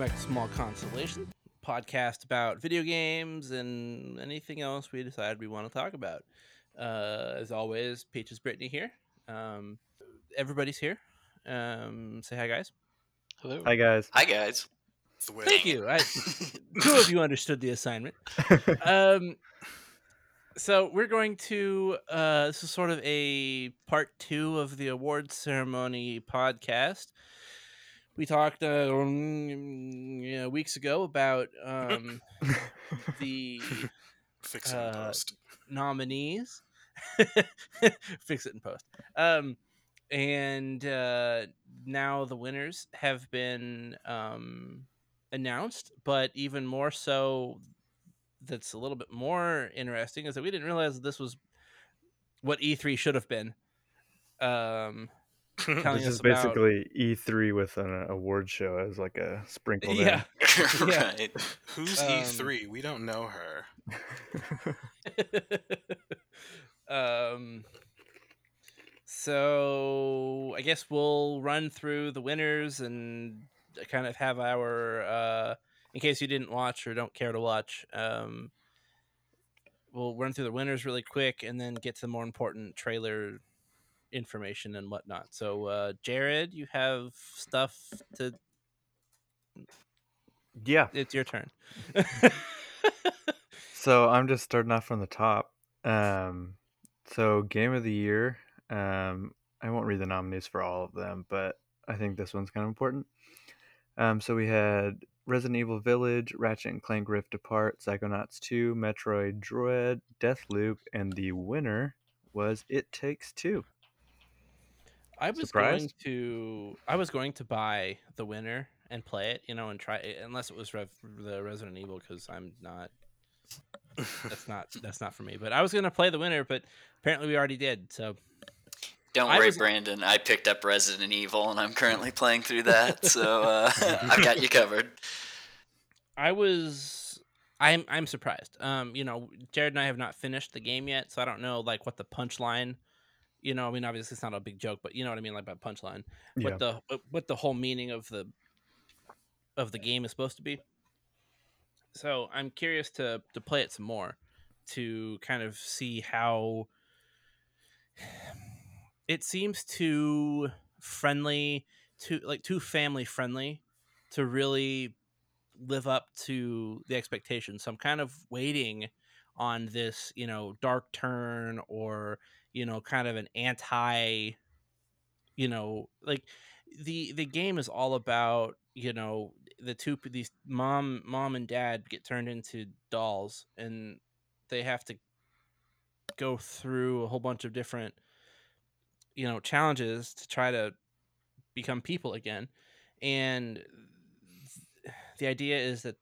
Welcome back to Small Consolation, podcast about video games and anything else we decide we want to talk about. Uh, as always, Peaches Brittany here. Um, everybody's here. Um, say hi, guys. Hello. Hi guys. Hi guys. Thank you. I, two of you understood the assignment. Um, so we're going to. Uh, this is sort of a part two of the awards ceremony podcast. We talked uh, um, weeks ago about um, the Fix it in uh, post. nominees. Fix it in post. Um, and uh, now the winners have been um, announced, but even more so, that's a little bit more interesting is that we didn't realize that this was what E3 should have been. Um, This us is about basically E3 with an award show as like a sprinkle. yeah. Yeah. right. Who's um, E3? We don't know her. um so i guess we'll run through the winners and kind of have our uh in case you didn't watch or don't care to watch um we'll run through the winners really quick and then get to the more important trailer information and whatnot so uh jared you have stuff to yeah. it's your turn So I'm just starting off from the top. Um, so game of the year. Um, I won't read the nominees for all of them, but I think this one's kind of important. Um, so we had Resident Evil Village, Ratchet and Clank Rift Apart, Psychonauts 2, Metroid Dread, Deathloop, and the winner was It Takes Two. I was Surprised? going to I was going to buy the winner and play it, you know, and try it, unless it was Rev, the Resident Evil because I'm not that's not that's not for me. But I was going to play the winner, but apparently we already did. So Don't I worry, was- Brandon. I picked up Resident Evil and I'm currently playing through that, so uh, I've got you covered. I was I'm I'm surprised. Um, you know, Jared and I have not finished the game yet, so I don't know like what the punchline. You know, I mean, obviously it's not a big joke, but you know what I mean, like by punchline. Yeah. what the what- the whole meaning of the of the game is supposed to be. So I'm curious to to play it some more to kind of see how it seems too friendly, too like too family friendly to really live up to the expectations. So I'm kind of waiting on this, you know, dark turn or you know, kind of an anti you know, like the the game is all about you know the two these mom mom and dad get turned into dolls and they have to go through a whole bunch of different you know challenges to try to become people again and the idea is that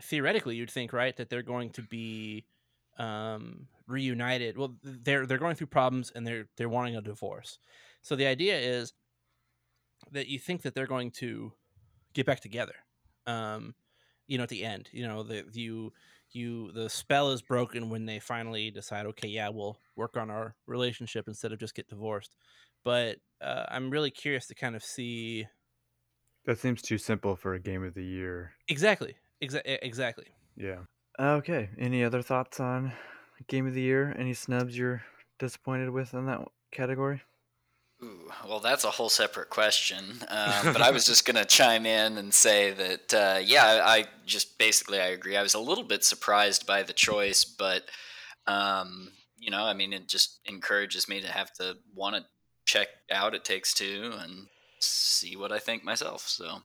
theoretically you'd think right that they're going to be um reunited well they're they're going through problems and they're they're wanting a divorce so the idea is that you think that they're going to get back together. Um, you know, at the end, you know, the you you the spell is broken when they finally decide, okay, yeah, we'll work on our relationship instead of just get divorced. But uh, I'm really curious to kind of see That seems too simple for a game of the year. exactly, exa- exactly. Yeah. Okay. Any other thoughts on game of the year? Any snubs you're disappointed with in that category? Ooh, well, that's a whole separate question. Um, but I was just going to chime in and say that, uh, yeah, I I just basically I agree. I was a little bit surprised by the choice, but um, you know, I mean, it just encourages me to have to want to check out It Takes Two and see what I think myself. So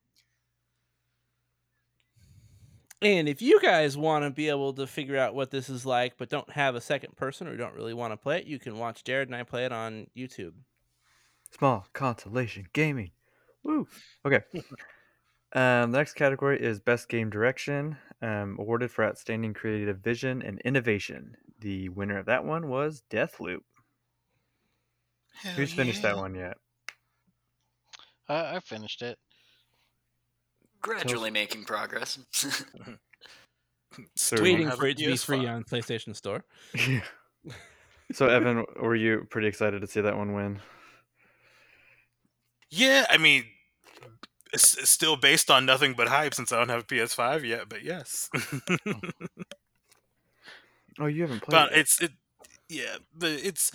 And if you guys want to be able to figure out what this is like, but don't have a second person or don't really want to play it, you can watch Jared and I play it on YouTube. Small consolation gaming. Woo. Okay. um, the next category is best game direction, um, awarded for outstanding creative vision and innovation. The winner of that one was Deathloop. Hell Who's finished that one yet? I, I finished it. Gradually making progress. Still Waiting for it to be free on PlayStation Store. Yeah. so Evan, were you pretty excited to see that one win? Yeah, I mean, it's, it's still based on nothing but hype since I don't have a PS5 yet. But yes, Oh, you haven't played but it. it's it, yeah, but it's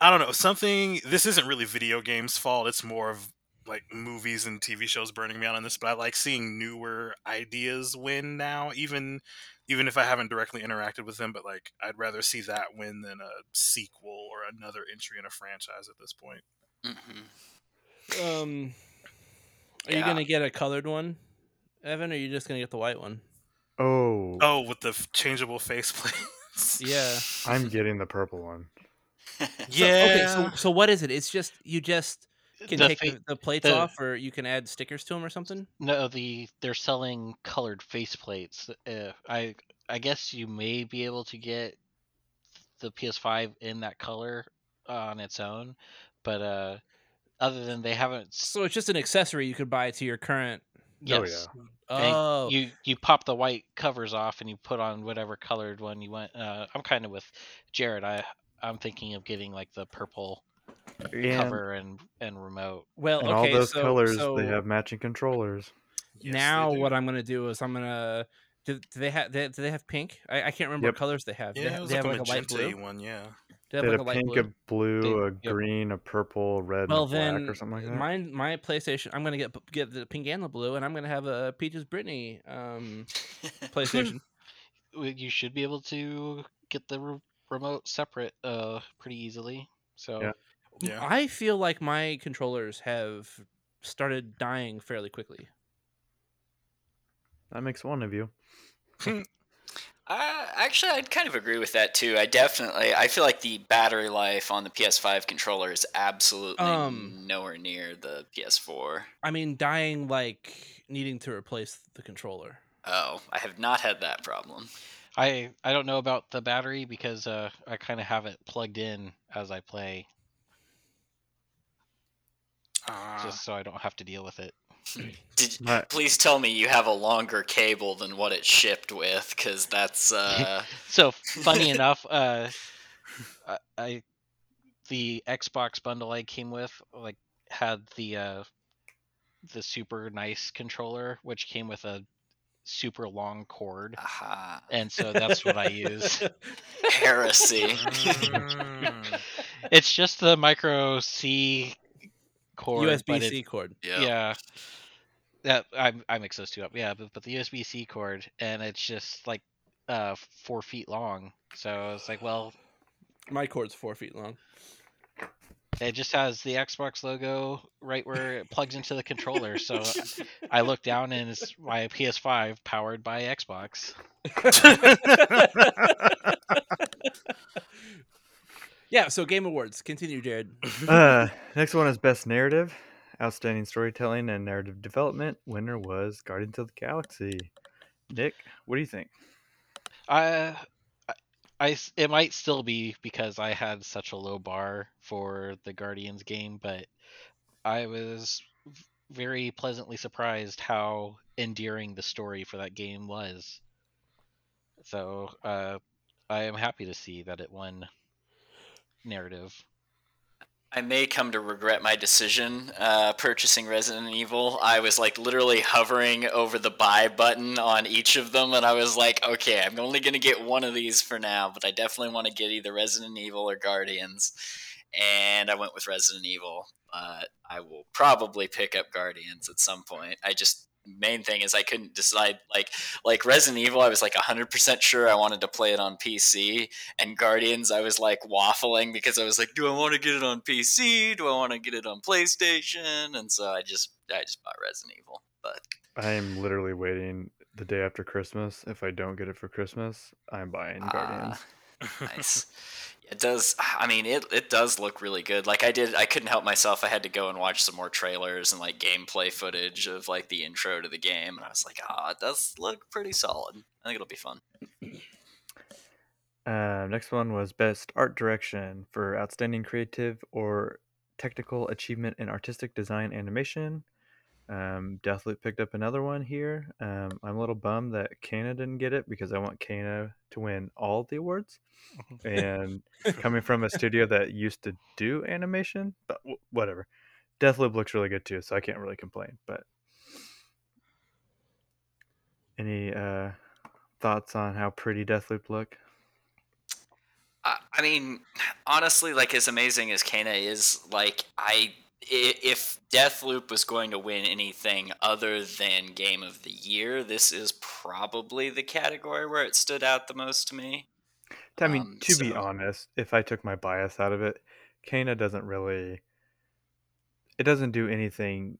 I don't know something. This isn't really video games' fault. It's more of like movies and TV shows burning me out on this. But I like seeing newer ideas win now, even even if I haven't directly interacted with them. But like, I'd rather see that win than a sequel or another entry in a franchise at this point. hmm Um, are you gonna get a colored one, Evan, or are you just gonna get the white one? Oh, Oh, with the f- changeable faceplates. Yeah. I'm getting the purple one. So- yeah. okay. So so what is it? It's just you just can The take fa- the, the plates the- off, or you can add stickers to them or something. No, the they're selling colored faceplates. Uh, I I guess you may be able to get the PS5 in that color on its own, but uh, other than they haven't. So it's just an accessory you could buy to your current. Oh, Yes, yeah. and Oh, you you pop the white covers off and you put on whatever colored one you want. Uh, I'm kind of with Jared. I I'm thinking of getting like the purple And, cover and and remote. well, and okay. all those so, colors, so they have matching controllers. Yes, now what I'm gonna do is I'm gonna. Do, do they have? They, do they have pink? I, I can't remember Yep. what colors they have. Yeah, they, it was they like, have a like a light blue. one. Yeah. They have They like a a pink, blue. a blue, They- a yep. green, a purple, red, Well, and a black, then or something like that. mine, my PlayStation. I'm gonna get get the pink and the blue, and I'm gonna have a Peaches Brittany um, PlayStation. you should be able to get the re- remote separate uh pretty easily. So Yeah. Yeah. I feel like my controllers have started dying fairly quickly. That makes one of you. Uh, actually, I'd kind of agree with that too. I definitely, I feel like the battery life on the PS5 controller is absolutely Um, nowhere near the PS4. I mean, dying like needing to replace the controller. Oh, I have not had that problem. I I don't know about the battery because uh I kind of have it plugged in as I play Ah. just so I don't have to deal with it. Did My- please tell me you have a longer cable than what it shipped with, because that's uh, So funny enough, uh, I, I the Xbox bundle I came with like had the uh the super nice controller which came with a super long cord aha, and so that's what I use. heresy. Mm. It's just the micro C cord USB C cord. yeah. Yeah. That I I mix those two up. Yeah, but, but the USB C cord and it's just like uh four feet long. So it's like, well, My cord's four feet long. it just has the Xbox logo right where it plugs into the controller. So I look down and it's my PS5 powered by Xbox. yeah. So Game Awards. Continue, Jared. uh, next one is best narrative, outstanding storytelling and narrative development. Winner was Guardians of the Galaxy. Nick, what do you think? i it might still be because I had such a low bar for the Guardians game, but I was very pleasantly surprised how endearing the story for that game was. So uh, I am happy to see that it won narrative. I may come to regret my decision uh, purchasing Resident Evil. I was like literally hovering over the buy button on each of them, and I was like, okay, I'm only going to get one of these for now, but I definitely want to get either Resident Evil or Guardians. And I went with Resident Evil, but I will probably pick up Guardians at some point. I just main thing is I couldn't decide like like Resident Evil I was like 100% sure I wanted to play it on PC and Guardians, I was like waffling because I was like, do I want to get it on PC? Do I want to get it on PlayStation? And so I just I just bought Resident Evil. But I am literally waiting the day after Christmas. If I don't get it for Christmas, I'm buying Guardians. ah, nice. It does. I mean, it it does look really good. Like I did, I couldn't help myself. I had to go and watch some more trailers and like gameplay footage of like the intro to the game, and I was like, ah, it does look pretty solid. I think it'll be fun. Uh, next one was best art direction for outstanding creative or technical achievement in artistic design animation. Um, Deathloop picked up another one here. Um, I'm a little bummed that Kena didn't get it because I want Kena to win all the awards. and coming from a studio that used to do animation, but w- whatever. Deathloop looks really good too, so I can't really complain. But Any uh, thoughts on how pretty Deathloop look? I, I mean, honestly, like as amazing as Kena is, like I i- if Deathloop was going to win anything other than Game of the Year, this is probably the category where it stood out the most to me. I mean, Um, to be honest, if I took my bias out of it, Kena doesn't really. It doesn't do anything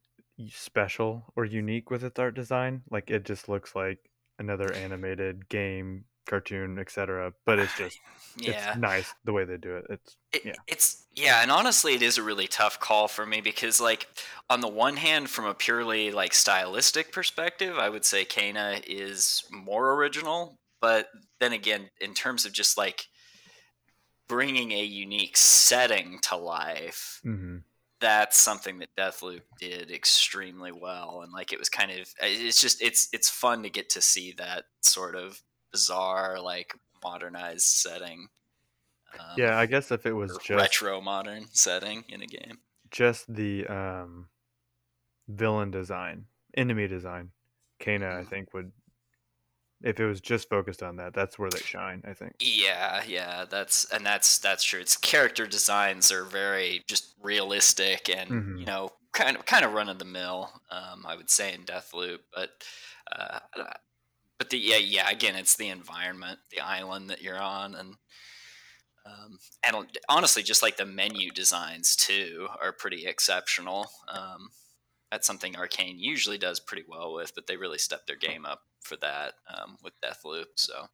special or unique with its art design. Like it just looks like another animated game, cartoon, etc. But it's just Yeah. it's nice the way they do it. It's It, Yeah. It's yeah, and honestly, it is a really tough call for me because, like, on the one hand, from a purely like stylistic perspective, I would say Kena is more original. But then again, in terms of just like bringing a unique setting to life, hmm that's something that Deathloop did extremely well, and like it was kind of it's just it's it's fun to get to see that sort of bizarre like modernized setting. Um, yeah. I guess if it was just retro modern setting in a game. just the um, villain design, enemy design, Kena, I Mhm. think would. If it was just focused on that, that's where they shine. I think. Yeah, yeah, that's and that's that's true. Its character designs are very just realistic and Mhm. you know kind of kind of run of the mill. Um, I would say in Deathloop, but uh, but the yeah yeah again it's the environment, the island that you're on, and um, and honestly just like the menu designs too are pretty exceptional. Um, that's something Arkane usually does pretty well with, but they really stepped their game up for that um, with Deathloop. So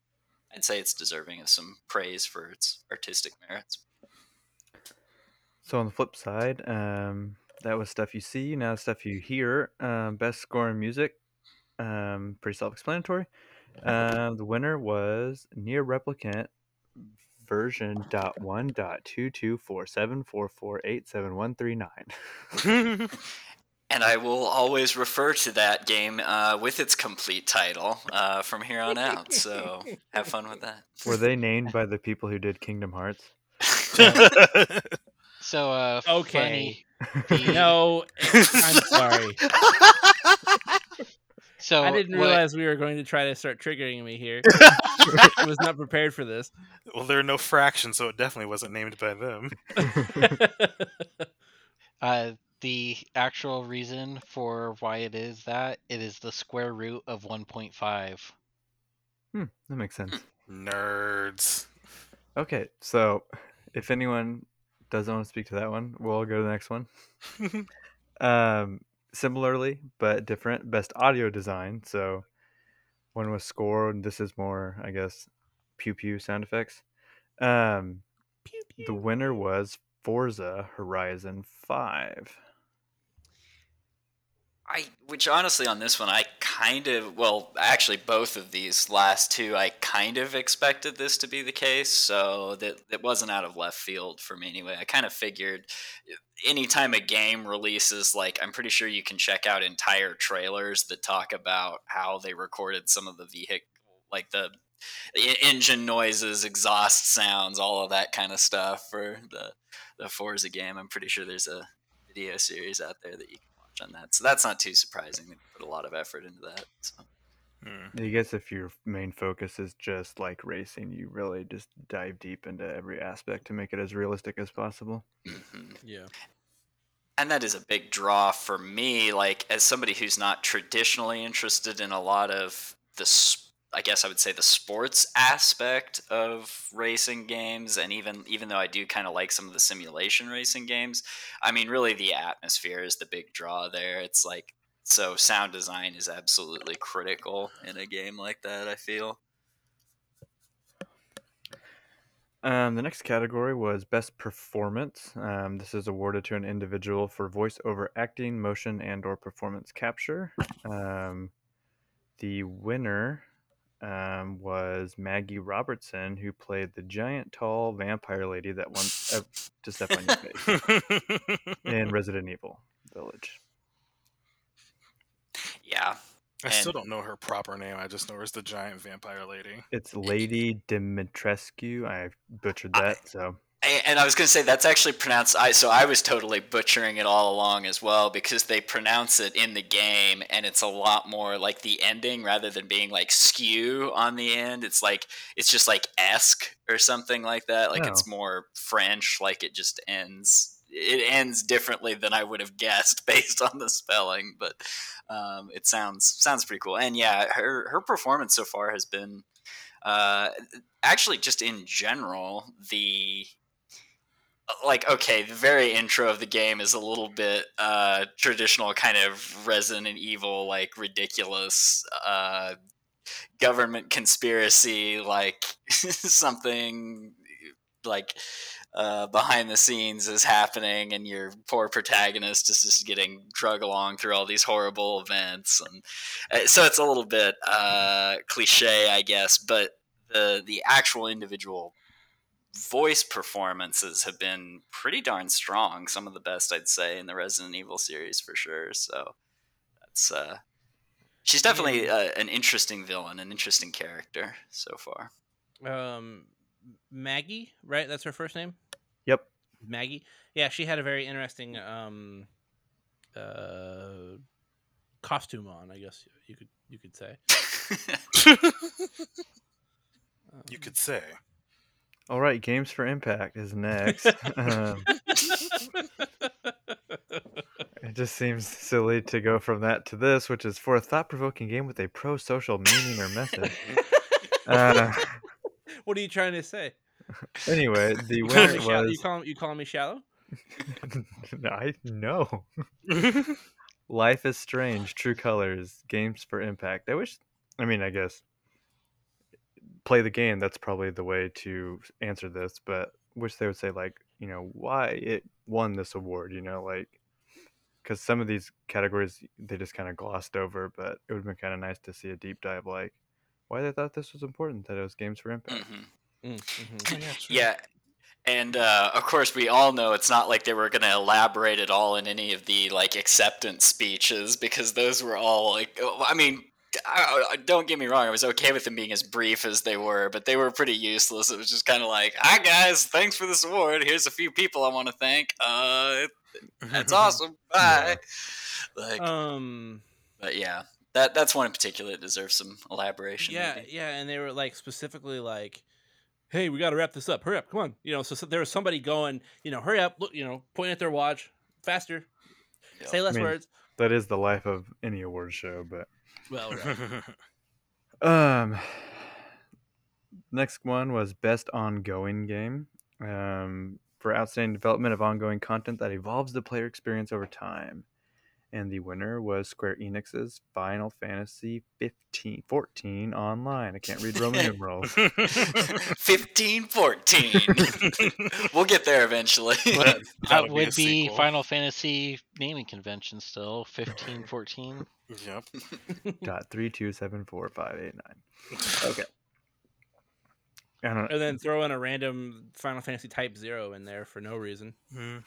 I'd say it's deserving of some praise for its artistic merits. So on the flip side, um, that was stuff you see. Now stuff you hear. Um, best score in music. Um, pretty self-explanatory. Um, the winner was NieR Replicant version dot one dot two two four seven four four eight seven one three nine. And I will always refer to that game uh, with its complete title uh, from here on out. So have fun with that. Were they named by the people who did Kingdom Hearts? So uh, Okay. funny. The- No, I'm sorry. So I didn't what- realize we were going to try to start triggering me here. I was not prepared for this. well, there are no fractions, so it definitely wasn't named by them. Uh, the actual reason for why it is that it is the square root of 1.5. Hmm, that makes sense. Nerds. Okay, so if anyone doesn't want to speak to that one, we'll go to the next one. um, similarly but different, best audio design. So one was score, and this is more, I guess, pew pew sound effects. Um, the winner was Forza Horizon Five. I, which honestly, on this one, I kind of, well, actually, both of these last two, I kind of expected this to be the case. So that it wasn't out of left field for me anyway. I kind of figured anytime a game releases, like, I'm pretty sure you can check out entire trailers that talk about how they recorded some of the vehicle, like the engine noises, exhaust sounds, all of that kind of stuff for the, the Forza game. I'm pretty sure there's a video series out there that you can watch on that. So that's not too surprising. They put a lot of effort into that. So. Hmm. I guess if your main focus is just like racing, you really just dive deep into every aspect to make it as realistic as possible. mhm. yeah. And that is a big draw for me. Like as somebody who's not traditionally interested in a lot of the, s- I guess I would say the sports aspect of racing games, and even even though I do kind of like some of the simulation racing games, I mean, really the atmosphere is the big draw there. It's like so sound design is absolutely critical in a game like that. I feel. Um, the next category was best performance. Um, this is awarded to an individual for voice-over acting, motion, and/or performance capture. Um, the winner um, was Maggie Robertson, who played the giant, tall vampire lady that wants uh, to step on your face in Resident Evil Village. Yeah, I still don't know her proper name. I just know her as the giant vampire lady. It's Lady Dimitrescu. I butchered I- that, so A- And I was going to say that's actually pronounced I so I was totally butchering it all along as well because they pronounce it in the game and it's a lot more like the ending rather than being like skew on the end. It's like it's just like esque or something like that. Like it's more French like it just ends it ends differently than I would have guessed based on the spelling but um, it sounds sounds pretty cool. And yeah her her performance so far has been uh, actually just in general the like okay the very intro of the game is a little bit uh traditional kind of resident evil like ridiculous uh government conspiracy like something like uh, behind the scenes is happening and your poor protagonist is just getting drug along through all these horrible events and uh, so it's a little bit uh, cliche i guess but the the actual individual voice performances have been pretty darn strong. Some of the best I'd say in the Resident Evil series for sure. So that's uh, she's definitely uh, an interesting villain, an interesting character so far. Um, Maggie, right? That's her first name. Yep. Maggie. Yeah, she had a very interesting um, uh, costume on. I guess you could you could say. you could say. All right, Games for Impact is next. um, it just seems silly to go from that to this, which is for a thought-provoking game with a pro-social meaning or message. Uh, what are you trying to say? anyway, the You winner shallow? was. you calling you calling me shallow? I know. Life is Strange, True Colors, Games for Impact. I wish. I mean, I guess play the game. That's probably the way to answer this. But wish they would say like, you know, why it won this award. You know, like because some of these categories they just kind of glossed over. But it would have been kind of nice to see a deep dive, like why they thought this was important. That it was Games for Impact. Mhm. Mm, mhm. Yeah. And uh, of course, we all know it's not like they were going to elaborate at all in any of the like acceptance speeches because those were all like, oh, I mean, I, I- don't get me wrong, I was okay with them being as brief as they were, but they were pretty useless. It was just kind of like, "Hi guys, thanks for this award. Here's a few people I want to thank. Uh, that's awesome. Bye." Like, Um. but yeah, that that's one in particular that deserves some elaboration. Yeah, maybe. yeah, and they were like specifically like, "Hey, we got to wrap this up. Hurry up, come on!" You know, so, so there was somebody going, you know, "Hurry up!" Look, you know, pointing at their watch, faster, Yeah. say less mean- words. That is the life of any award show, but Well, right. Um, next one was best ongoing game. Um, for outstanding development of ongoing content that evolves the player experience over time. And the winner was Square Enix's Final Fantasy 15, 14 online. I can't read Roman numerals. 15, 14. we'll get there eventually. That- That would a be. Final Fantasy naming convention still. 15, 14. Yep. Got three, two, seven, four, five, eight, nine. Okay. I don't and then throw in a random Final Fantasy Type Zero in there for no reason. Mhm.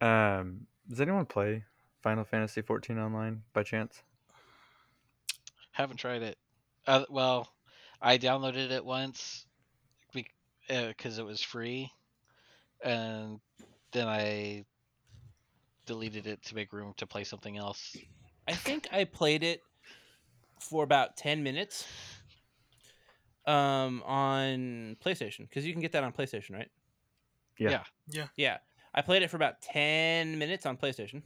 Um, does anyone play Final Fantasy 14 online by chance? Haven't tried it. Uh, well, I downloaded it once because it was free, and then I deleted it to make room to play something else. I think I played it for about ten minutes. Um, on PlayStation because you can get that on PlayStation, right? Yeah. Yeah. Yeah, I played it for about ten minutes on PlayStation.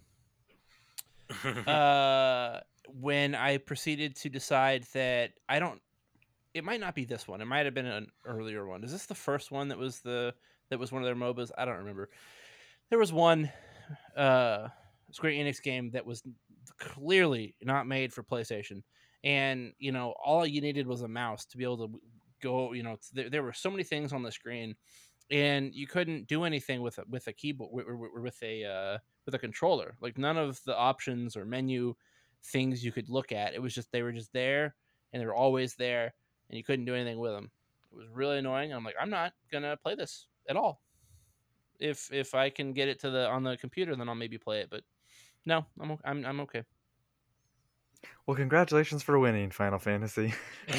uh, when I proceeded to decide that I don't, it might not be this one. It might have been an earlier one. Is this the first one that was the that was one of their MOBAs? I don't remember. There was one uh, Square Enix game that was clearly not made for PlayStation, and you know all you needed was a mouse to be able to go. You know, there, there were so many things on the screen, and you couldn't do anything with a, with a keyboard with, with a uh, with a controller. Like none of the options or menu things you could look at. It was just they were just there and they were always there and you couldn't do anything with them. It was really annoying. I'm like, I'm not gonna play this at all. If if I can get it to the on the computer, then I'll maybe play it. But no, I'm o- I'm I'm okay. Well, congratulations for winning Final Fantasy.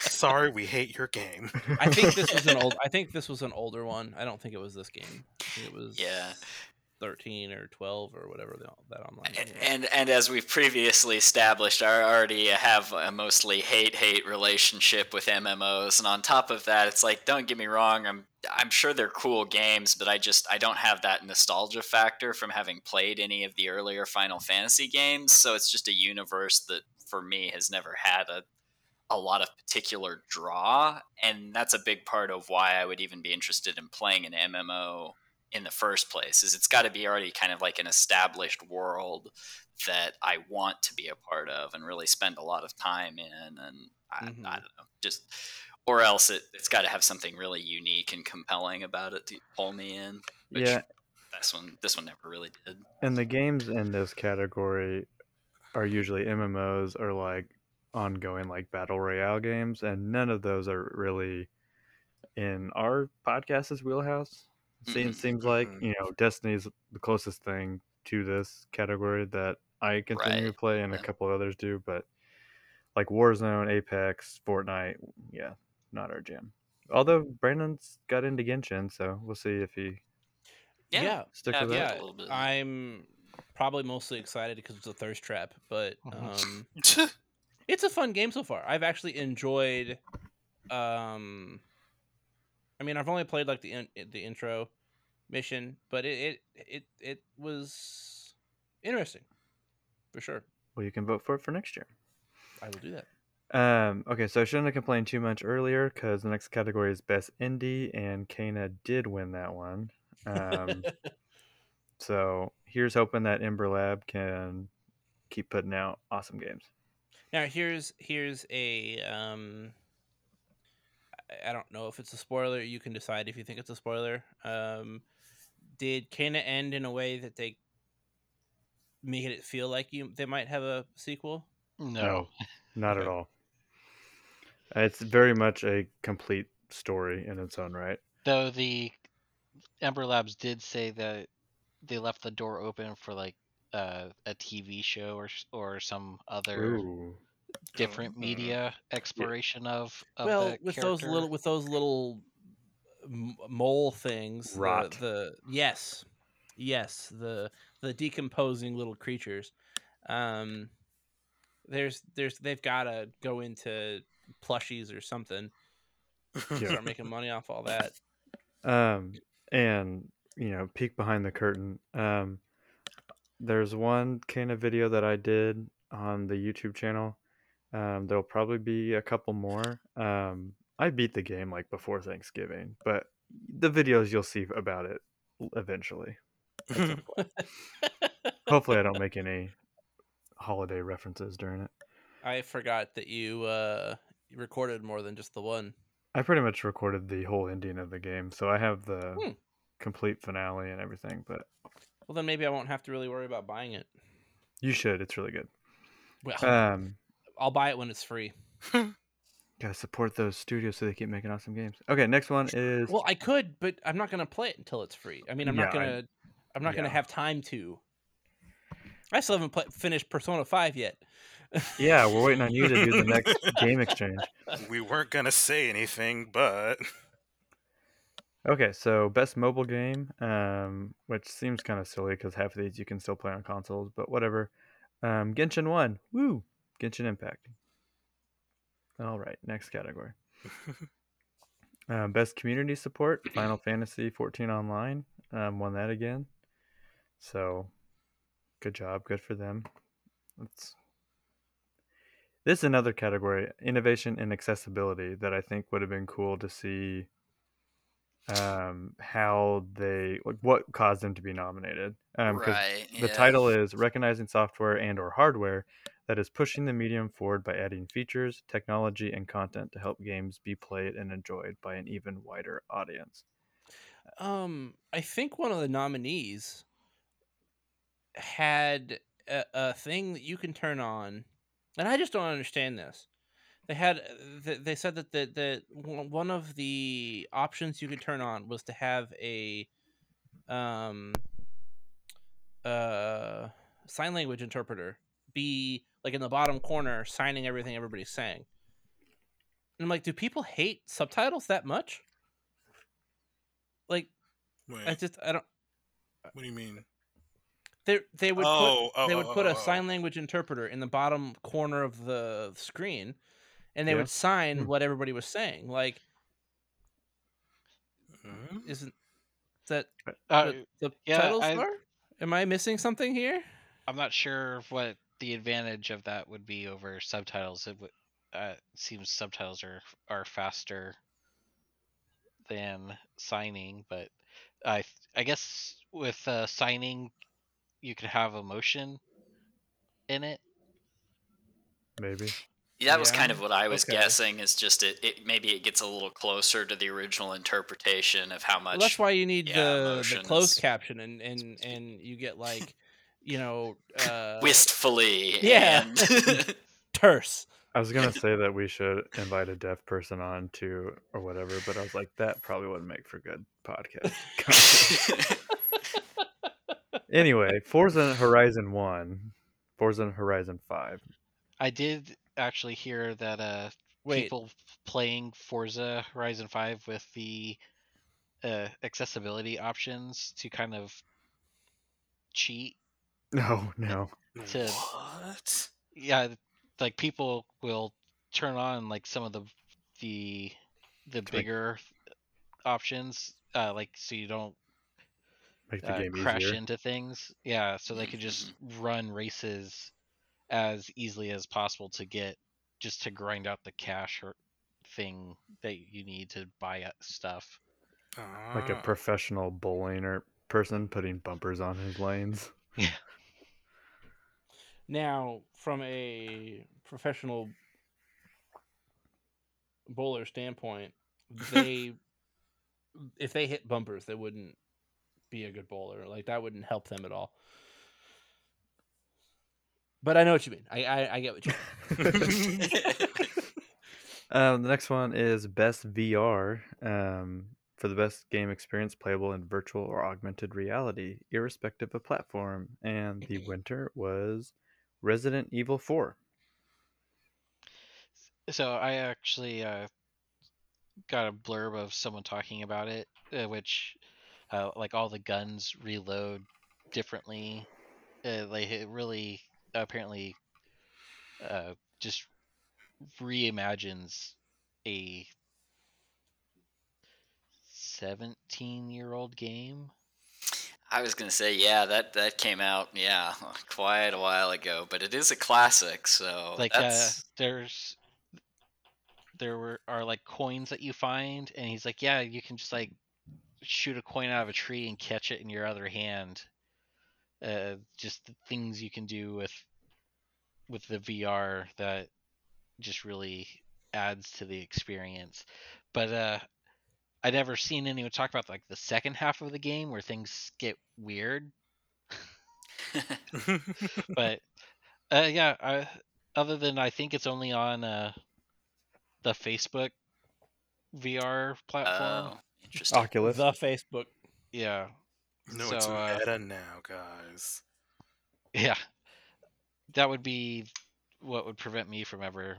Sorry, we hate your game. I think this was an old. I think this was an older one. I don't think it was this game. It was Yeah. Thirteen or twelve or whatever the, that online. And, and and as we've previously established, I already have a mostly hate hate relationship with MMOs, and on top of that, it's like don't get me wrong, I'm I'm sure they're cool games, but I just I don't have that nostalgia factor from having played any of the earlier Final Fantasy games, so it's just a universe that for me has never had a a lot of particular draw, and that's a big part of why I would even be interested in playing an MMO in the first place is it's got to be already kind of like an established world that I want to be a part of and really spend a lot of time in and I, Mhm. I don't know just or else it, it's got to have something really unique and compelling about it to pull me in which Yeah, this one this one never really did and the games in this category are usually MMOs or like ongoing like battle royale games, and none of those are really in our podcast's wheelhouse. Seems seems like you know Destiny's the closest thing to this category that I continue to play, and a yeah. couple others do, but like Warzone, Apex, Fortnite, yeah, not our jam. Although Brandon's got into Genshin, so we'll see if he yeah yeah, sticks Yeah, with yeah. that. a little bit. I'm probably mostly excited because it's a thirst trap, but Mhm. um, it's a fun game so far. I've actually enjoyed. Um, I mean, I've only played like the in, the intro mission, but it it it, it was interesting for sure. Well, you can vote for it for next year. I will do that. Um, okay, so I shouldn't have complained too much earlier because the next category is best indie, and Kena did win that one. Um, so here's hoping that Ember Lab can keep putting out awesome games. Now here's here's a um I- I don't know if it's a spoiler. You can decide if you think it's a spoiler. Um did Kena end in a way that they made it feel like you they might have a sequel? No. Not at all. It's very much a complete story in its own right. Though the Ember Labs did say that they left the door open for like uh, a TV show or or some other Ooh. Different Mm. media exploration of, of well, the with those little with those little mole things, the- The, yes, yes, the the decomposing little creatures. Um, there's there's they've got to go into plushies or something. Yeah. Start making money off all that. Um, and you know, peek behind the curtain. Um, there's one kind of video that I did on the YouTube channel. Um, there'll probably be a couple more. Um, I beat the game like before Thanksgiving, but the videos you'll see about it eventually. at some point. Hopefully, I don't make any holiday references during it. I forgot that you uh recorded more than just the one. I pretty much recorded the whole ending of the game, so I have the Hmm. complete finale and everything. But Well, then maybe I won't have to really worry about buying it. you should; it's really good. Well, Um, I'll buy it when it's free. Gotta support those studios so they keep making awesome games. Okay, next one is Well, I could, but I'm not gonna play it until it's free. I mean, I'm not Yeah, I- gonna. I'm not gonna have time to. I still haven't pla finished Persona Five yet. yeah, we're waiting on you to do the next game exchange. we weren't gonna say anything, but Okay, so best mobile game, um, which seems kind of silly because half of these you can still play on consoles, but whatever. Um, Genshin One, woo, Genshin Impact. All right, next category. Um, best community support, Final Fantasy 14 Online, um, won that again. So, good job, good for them. Let's. This is another category, innovation and accessibility, that I think would have been cool to see. Um, how they like what caused them to be nominated? Um, right the yeah. title is recognizing software and or hardware that is pushing the medium forward by adding features, technology, and content to help games be played and enjoyed by an even wider audience. Um, I think one of the nominees had a, a thing that you can turn on, and I just don't understand this. They had they said that the one one of the options you could turn on was to have a um uh sign language interpreter be like in the bottom corner signing everything everybody's saying. I'm like, do people hate subtitles that much? Like, Wait, I just I don't. what do you mean? They they would Oh, put oh, they would oh, put oh, a oh. sign language interpreter in the bottom corner of the screen, and they Yeah. would sign Hmm. what everybody was saying. Like, Hmm? isn't that Uh, what the yeah, titles I- are? Am I missing something here? I'm not sure what the advantage of that would be over subtitles. It would, uh, seems subtitles are are faster than signing, but I I guess with uh, signing you could have emotion in it. Maybe. That was kind of what I was okay. guessing. Is just it, it. Maybe it gets a little closer to the original interpretation of how much. Well, that's why you need yeah, the the closed caption, and and and you get like, you know, uh, wistfully. Yeah. and- terse. I was gonna say that we should invite a deaf person on to or whatever, but I was like, that probably wouldn't make for good podcast. anyway, Forza Horizon One, Forza Horizon Five. I did actually hear that uh Wait, people playing Forza Horizon 5 with the uh, accessibility options to kind of cheat. No, no. To- what? Yeah, like people will turn on like some of the the the like- bigger options uh like so you don't Make the uh, game crash easier. into things. Yeah, so they could just run races as easily as possible to get just to grind out the cash or thing that you need to buy uh, stuff. Like a Ah. professional bowling or person putting bumpers on his lanes. Now from a professional bowler standpoint, they if they hit bumpers, they wouldn't be a good bowler. Like that wouldn't help them at all. But I know what you mean. I I, I get what you mean. Um, the next one is best VR um, for the best game experience playable in virtual or augmented reality, irrespective of platform. And the winter was Resident Evil 4. So I actually uh, got a blurb of someone talking about it, uh, which uh, like all the guns reload differently. Uh, like it really apparently uh, just reimagines a 17 year old game. I was gonna say, yeah, that that came out, yeah, quite a while ago, but it is a classic, so like that's uh there's there were are like coins that you find and he's like yeah you can just like shoot a coin out of a tree and catch it in your other hand. Uh just the things you can do with with the VR that just really adds to the experience. But uh I never seen anyone talk about like the second half of the game where things get weird but uh, yeah, I, other than I think it's only on uh, the Facebook VR platform. oh, interesting. Oculus. the Facebook. Yeah, no, it's So, uh, meta now, guys. yeah, that would be what would prevent me from ever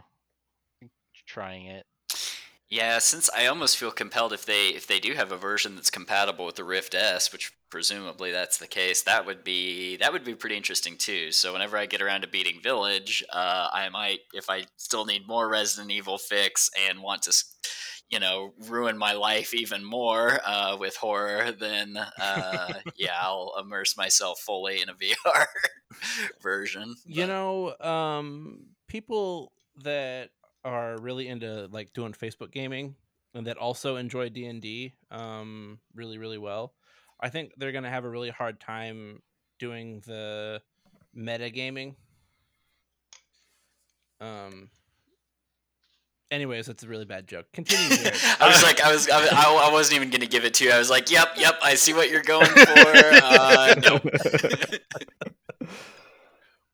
trying it. Yeah, since I almost feel compelled if they if they do have a version that's compatible with the Rift S, which presumably that's the case, that would be that would be pretty interesting too. So whenever I get around to beating Village, uh, I might if I still need more Resident Evil fix and want to, you know, ruin my life even more uh, with horror, then uh, yeah, I'll immerse myself fully in a VR version. You But- know, um, people that are really into like doing Facebook gaming and that also enjoy D and D um, really really well. I think they're gonna have a really hard time doing the meta gaming. Um. Anyways, that's a really bad joke. Continue. I was like, I was, I, I wasn't even gonna give it to you. I was like, yep, yep, I see what you're going for. Uh, no.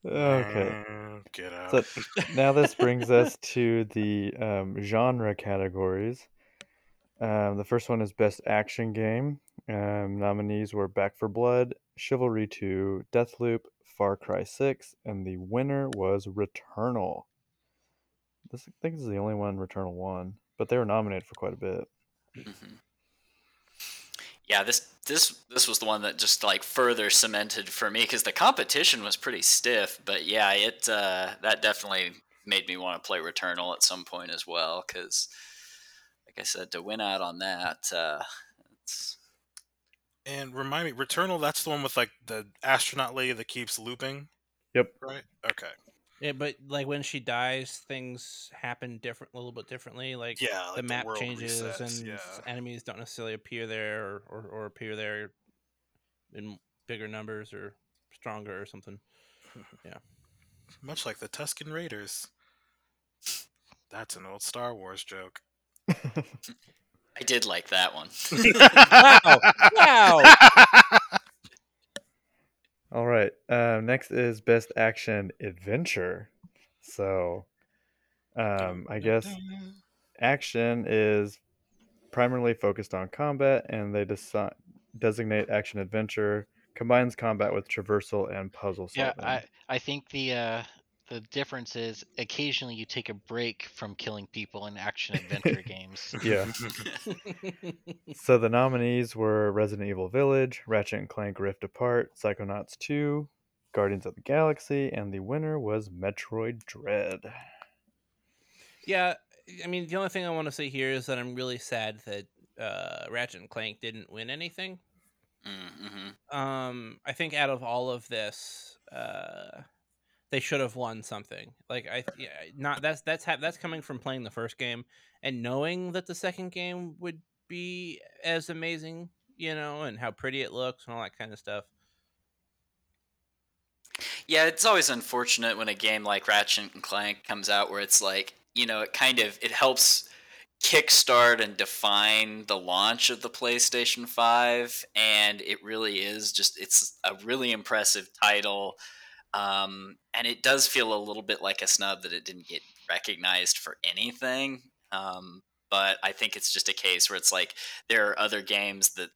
okay. Mm, Get out. So now this brings us to the um, genre categories. Um, the first one is Best Action Game. Um, nominees were Back 4 Blood, Chivalry 2, Deathloop, Far Cry 6, and the winner was Returnal. this I think this is the only one Returnal won, but they were nominated for quite a bit. Mhm. Yeah, this this this was the one that just like further cemented for me because the competition was pretty stiff. But yeah, it uh, that definitely made me want to play Returnal at some point as well. Because, like I said, to win out on that, uh, it's And remind me, Returnal, that's the one with like the astronaut lady that keeps looping, Yep. right? Okay. Yeah, but like when she dies, things happen different, a little bit differently. Like Yeah, like the map world changes resets, and yeah. enemies don't necessarily appear there or, or, or appear there in bigger numbers or stronger or something. Yeah, Much like the Tusken Raiders. That's an old Star Wars joke. I did like that one. Wow! Wow! All right. Um, next is best action adventure. So, um, I guess action is primarily focused on combat, and they desi- designate action adventure combines combat with traversal and puzzle Yeah. I I think the uh, the difference is occasionally you take a break from killing people in action adventure games. yeah. So the nominees were Resident Evil Village, Ratchet and Clank Rift Apart, Psychonauts 2, Guardians of the Galaxy, and the winner was Metroid Dread. yeah, I mean, the only thing I want to say here is that I'm really sad that uh, Ratchet and Clank didn't win anything. mm-hmm. um i think out of all of this uh they should have won something like i yeah, not that's that's ha- that's coming from playing the first game and knowing that the second game would be as amazing you know and how pretty it looks and all that kind of stuff Yeah, it's always unfortunate when a game like Ratchet and Clank comes out where it's like, you know, it kind of it helps kickstart and define the launch of the PlayStation 5 and it really is just it's a really impressive title. Um, and it does feel a little bit like a snub that it didn't get recognized for anything. Um, but I think it's just a case where it's like there are other games that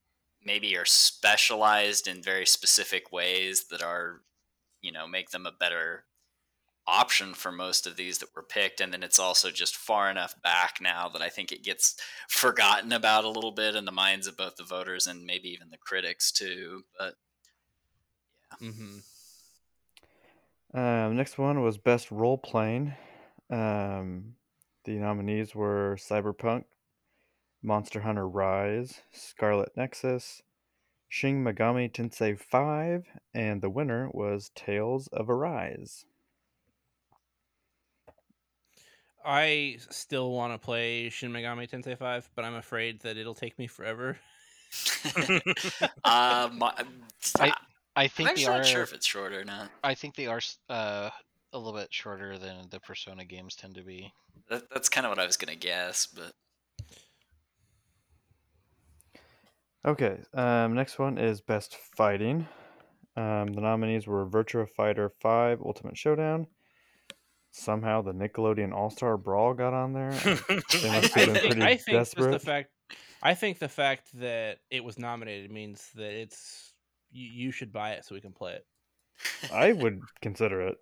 maybe are specialized in very specific ways that are you know make them a better option for most of these that were picked and then it's also just far enough back now that i think it gets forgotten about a little bit in the minds of both the voters and maybe even the critics too but yeah mm-hmm. Um, next one was best role playing. Um, the nominees were Cyberpunk, Monster Hunter Rise, Scarlet Nexus, Shin Megami Tensei 5, and the winner was Tales of Arise. i still want to play shin megami tensei 5 but i'm afraid that it'll take me forever um, I, I I am think they actually are. not sure if it's short or not I think they are uh, a little bit shorter than the Persona games tend to be. that, that's kind of what i was gonna guess but Okay, um, next one is best fighting. Um, the nominees were Virtua Fighter 5 Ultimate Showdown. Somehow the Nickelodeon All Star Brawl got on there. They must I have been pretty I think just the desperate. fact i think the fact that it was nominated means that it's you, you should buy it so we can play it I would consider it.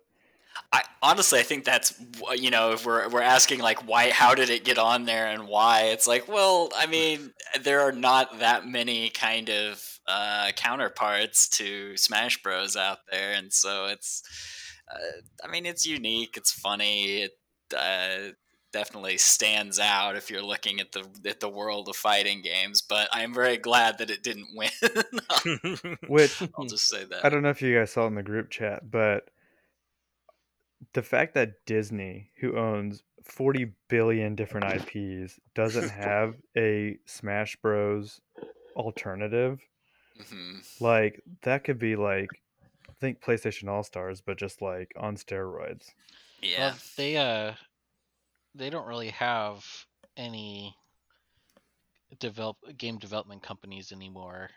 I honestly, I think that's you know, if we're we're asking like why, how did it get on there and why? It's like, well, I mean, there are not that many kind of uh, counterparts to Smash Bros out there, and so it's, uh, I mean, it's unique, it's funny, it uh, definitely stands out if you're looking at the at the world of fighting games. But I'm very glad that it didn't win. Which I'll just say that. I don't know if you guys saw in the group chat, but the fact that Disney, who owns 40 billion different IPs, doesn't have a Smash Bros alternative, Mhm. like that could be like I think PlayStation All Stars, but just like on steroids. Yeah. Well, they uh, they don't really have any develop game development companies anymore.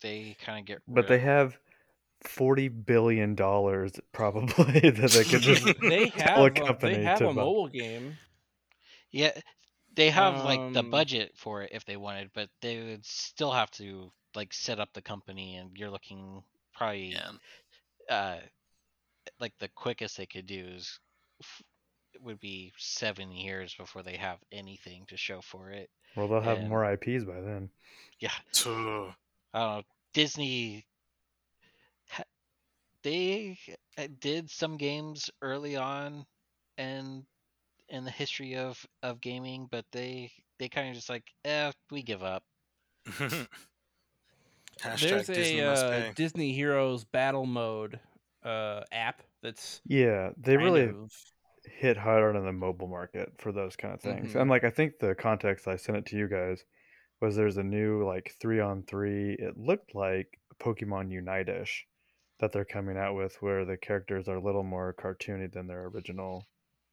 They kind of get. But rid they of- have 40 billion dollars probably that they could just they have a a, company they have to a buy. mobile game Yeah, they have like the Um, budget for it if they wanted, but they would still have to like set up the company, and you're looking probably Yeah. uh, like the quickest they could do is f- would be seven years before they have anything to show for it. Well, they'll have And- more IPs by then. Ugh. I don't know. Disney, they uh, did some games early on, and in the history of of gaming, but they they kind of just like, eh, we give up. There's Disney a uh. Disney Heroes Battle Mode uh, app that's Yeah, they really of- hit hard on the mobile market for those kind of things. Mhm. And like I think the context I sent it to you guys was there's a new like three on three. It looked like Pokemon Unite-ish that they're coming out with, where the characters are a little more cartoony than their original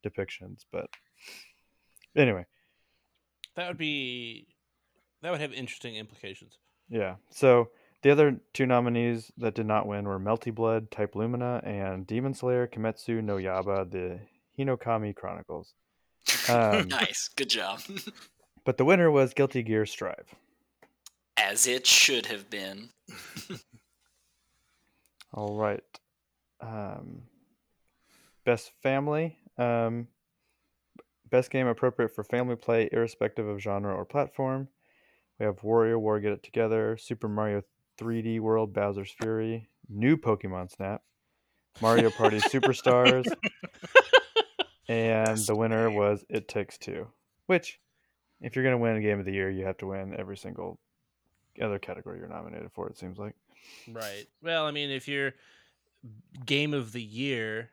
depictions. But anyway, that would be that would have interesting implications. yeah. So the other two nominees that did not win were Melty Blood, Type Lumina, and Demon Slayer Kimetsu no Yaiba, the Hinokami Chronicles. Um, nice, good job. But the winner was Guilty Gear Strive. As it should have been. All right. Um, best family. Um, best game appropriate for family play, irrespective of genre or platform. We have WarioWare Get It Together, Super Mario 3D World Bowser's Fury, New Pokemon Snap, Mario Party Superstars, and Best the winner game. was It Takes Two. Which, if you're going to win a game of the year, you have to win every single other category you're nominated for, it seems like. Right. Well, I mean, if you're game of the year,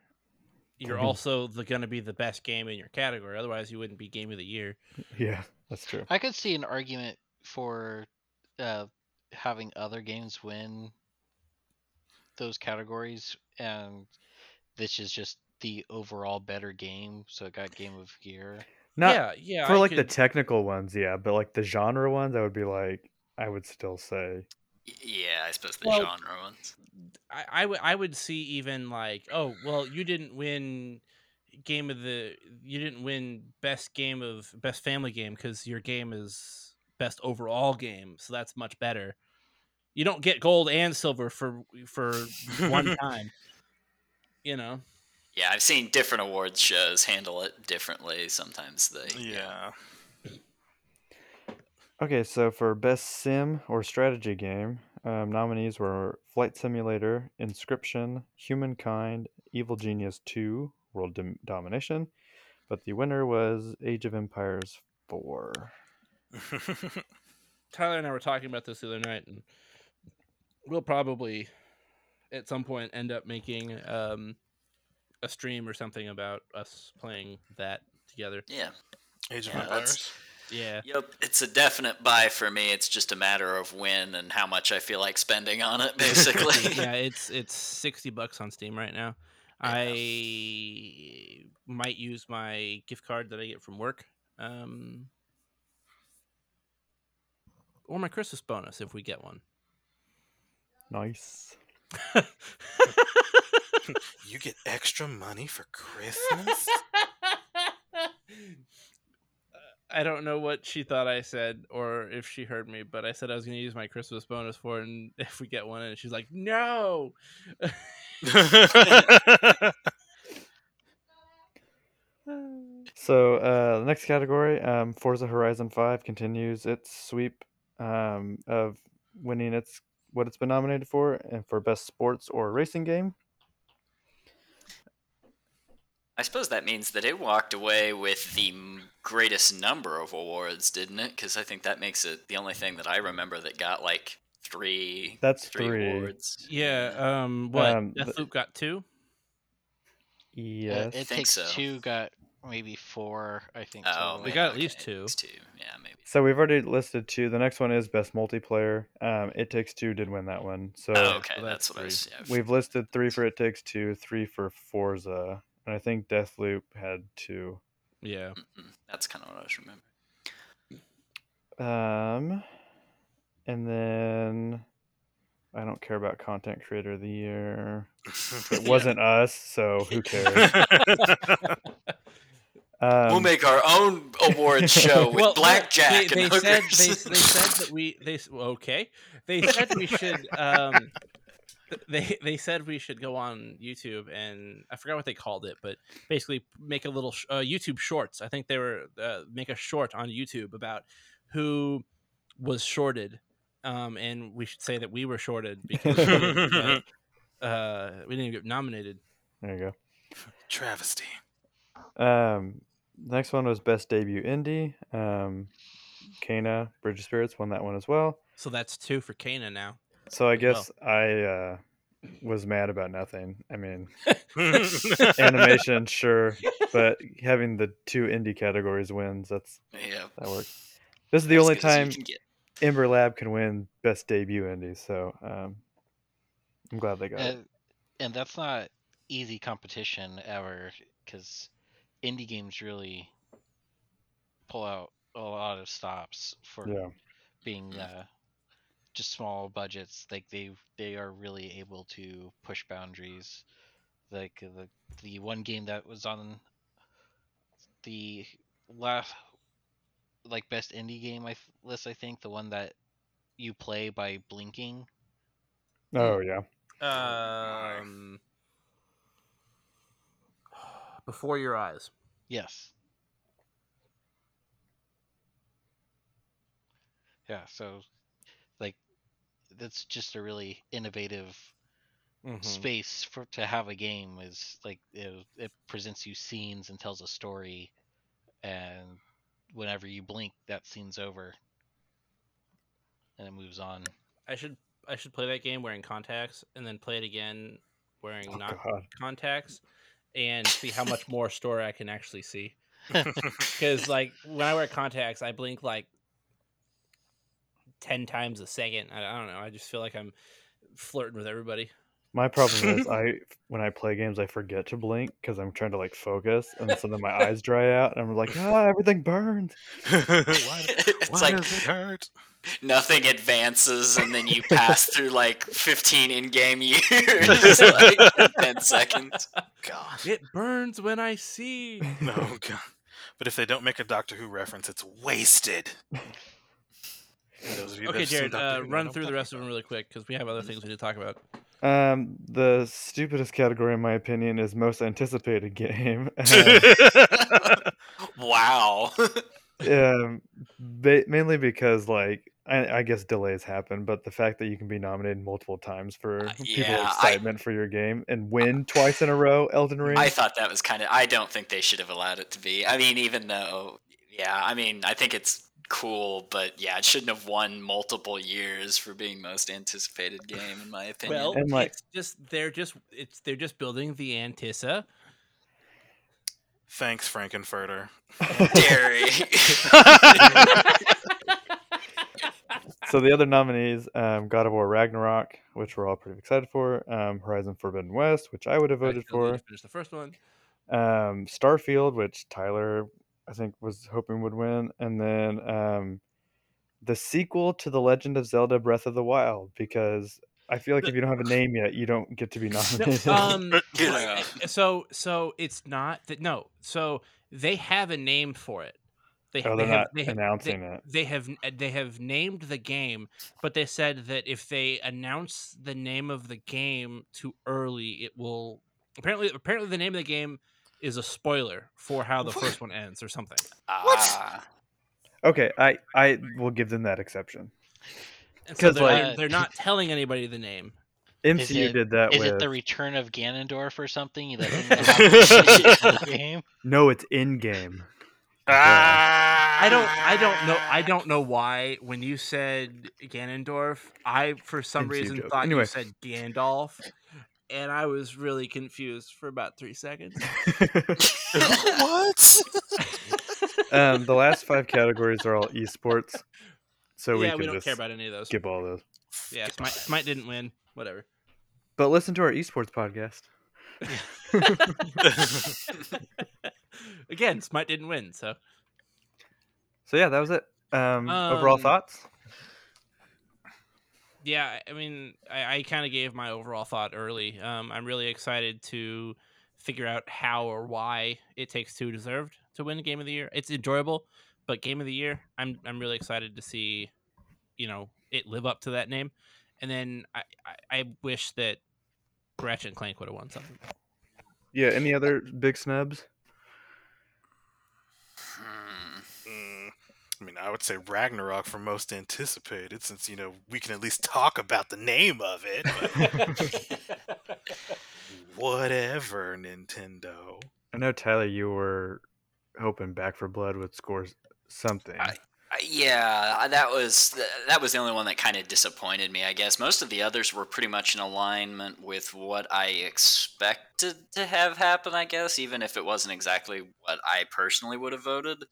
you're also going to be the best game in your category. Otherwise, you wouldn't be game of the year. Yeah, that's true. I could see an argument for uh, having other games win those categories, and this is just the overall better game, so it got Game of Year. Not, yeah, yeah. for I like the technical ones, yeah, but like the genre ones, I would be like, I would still say, Yeah, I suppose the Well- genre ones. I, I would I would see even like oh well you didn't win game of the you didn't win best game of best family game because your game is best overall game so that's much better you don't get gold and silver for for one time you know Yeah, I've seen different awards shows handle it differently. Sometimes they. Yeah. okay, so for best sim or strategy game, um, nominees were Flight Simulator, Inscription, Humankind, Evil Genius 2, World Dom- Domination, but the winner was Age of Empires 4. tyler and i were talking about this the other night and we'll probably at some point end up making um a stream or something about us playing that together Yeah. Age of Yeah, Empires. yeah Yep, it's a definite buy for me. It's just a matter of when and how much I feel like spending on it, basically. yeah, it's it's sixty bucks on Steam right now. I might use my gift card that I get from work, um, or my Christmas bonus if we get one. Nice. You get extra money for Christmas? I don't know what she thought I said or if she heard me, but I said I was going to use my Christmas bonus for it, and if we get one, and she's like, "No." So uh, the next category, um, Forza Horizon 5 continues its sweep um, of winning its what it's been nominated for, and for best sports or racing game. I suppose that means that it walked away with the greatest number of awards, didn't it? Because I think that makes it the only thing that I remember that got like three. That's three, three. awards. Yeah. Um. What? Um, the- Deathloop got two. Uh, Yes. it think takes so. two got maybe four, I think. Oh, total. We got at least okay, two. least two. Yeah, maybe. so we've already listed two. The next one is best multiplayer. Um, it Takes Two did win that one. So Oh, okay, so that's that's what I was. Yeah, we've listed three for It Takes Two, three for Forza, and I think Deathloop had two. Yeah. mm-mm, that's kind of what I was remembering. Um, and then I don't care about content creator of the year. It wasn't us, so who cares? Um, we'll make our own awards show with well, blackjack they, and they hookers. said they, they said that we they okay they said we should um they they said we should go on YouTube and I forgot what they called it, but basically make a little sh- uh, YouTube shorts. I think they were uh, make a short on YouTube about who was shorted, um, and we should say that we were shorted because we didn't, get, uh, we didn't get nominated. There you go. Travesty. Um, next one was best debut indie. Um, Kena Bridge of Spirits won that one as well. So that's two for Kena now. So I As well. guess I uh, was mad about nothing. I mean, animation, sure, but having the two indie categories wins. That's Yeah. that works. This is the as only good as you time. Ember Lab can win best debut indie. So um, I'm glad they got it. and, and that's not easy competition ever because indie games really pull out a lot of stops for Yeah. being uh, just small budgets. Like they they are really able to push boundaries. Like the the one game that was on the last like best indie game I th- list, I think the one that you play by blinking. Oh yeah. Um, before your eyes. Yes. Yeah, so like that's just a really innovative Mm-hmm. space for to have a game is like it, it presents you scenes and tells a story and whenever you blink that scene's over and it moves on. I should I should play that game wearing contacts and then play it again wearing Oh not god. contacts and see how much more story I can actually see. Because like when I wear contacts, I blink like ten times a second. I, I don't know. I just feel like I'm flirting with everybody. My problem is I when I play games I forget to blink because I'm trying to like focus and so then my eyes dry out and I'm like ah everything burns. why it's why like does it hurt? nothing advances and then you pass through like 15 in-game years like in 10 seconds God. It burns when I see. No, God. But if they don't make a Doctor Who reference, it's wasted. Those of you Okay, Jared, uh, run through the rest of them really quick because we have other things we need to talk about. Um, the stupidest category in my opinion is most anticipated game. wow um, ba- mainly because like I, I guess delays happen, but the fact that you can be nominated multiple times for Uh, yeah, I- excitement for your game and win twice in a row, Elden Ring. i thought that was kind of i don't think they should have allowed it to be i mean even though yeah i mean i think it's cool but yeah it shouldn't have won multiple years for being most anticipated game in my opinion Well, And, like- it's just they're just it's they're just building the Antissa. Thanks, Frankenfurter. dairy so the other nominees, um, God of War Ragnarok, which we're all pretty excited for, um, Horizon Forbidden West, which I would have voted still for, to finish the first one. um, Starfield, which Tyler I think was hoping would win, and then um, the sequel to The Legend of Zelda: Breath of the Wild, because I feel like if you don't have a name yet, you don't get to be No, nominated. um, Yeah. so so it's not that no. So they have a name for it. They, oh, they they're have not they have, announcing they, it. they have they have named the game, but they said that if they announce the name of the game too early, it will apparently apparently the name of the game is a spoiler for how the What? first one ends or something. Ah. Okay, I I will give them that exception. Because so 'Cause, they're, like- they're, they're not telling anybody the name. MCU it- did that Is with it the return of Ganondorf or something? That didn't happen in the game? no, it's in game. Ah! I don't I don't know I don't know why when you said Ganondorf, I for some MCU reason joke. thought Anyway. you said Gandalf. And I was really confused for about three seconds. what? um, the last five categories are all esports, so we yeah, can we don't just care about any of those. skip all those. Yeah, Smite, Smite didn't win. Whatever. But listen to our esports podcast. Again, Smite didn't win, so So yeah, that was it. Um, overall Um, thoughts? Yeah, I mean, I, I kind of gave my overall thought early. Um, I'm really excited to figure out how or why It Takes Two deserved to win Game of the Year. It's enjoyable, but Game of the Year, I'm I'm really excited to see, you know, it live up to that name. and then I, I, I wish that Ratchet and Clank would have won something. Yeah. Any other big snubs? I mean, I would say Ragnarok for most anticipated, since you know we can at least talk about the name of it. whatever, Nintendo. I know Tyler, you were hoping Back 4 Blood would score something. I- Uh, Yeah, that was that was the only one that kind of disappointed me. I guess most of the others were pretty much in alignment with what I expected to have happen. I guess even if it wasn't exactly what I personally would have voted.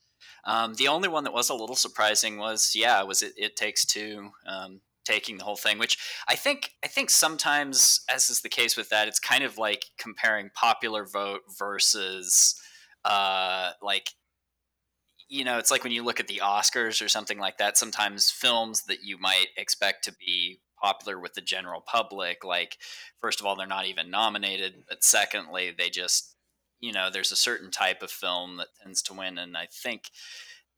Um, the only one that was a little surprising was yeah, was it, it takes two um, taking the whole thing, which I think I think sometimes, as is the case with that, it's kind of like comparing popular vote versus uh, like you know, it's like when you look at the Oscars or something like that, sometimes films that you might expect to be popular with the general public, like, first of all, they're not even nominated, but secondly, they just, you know, there's a certain type of film that tends to win. And I think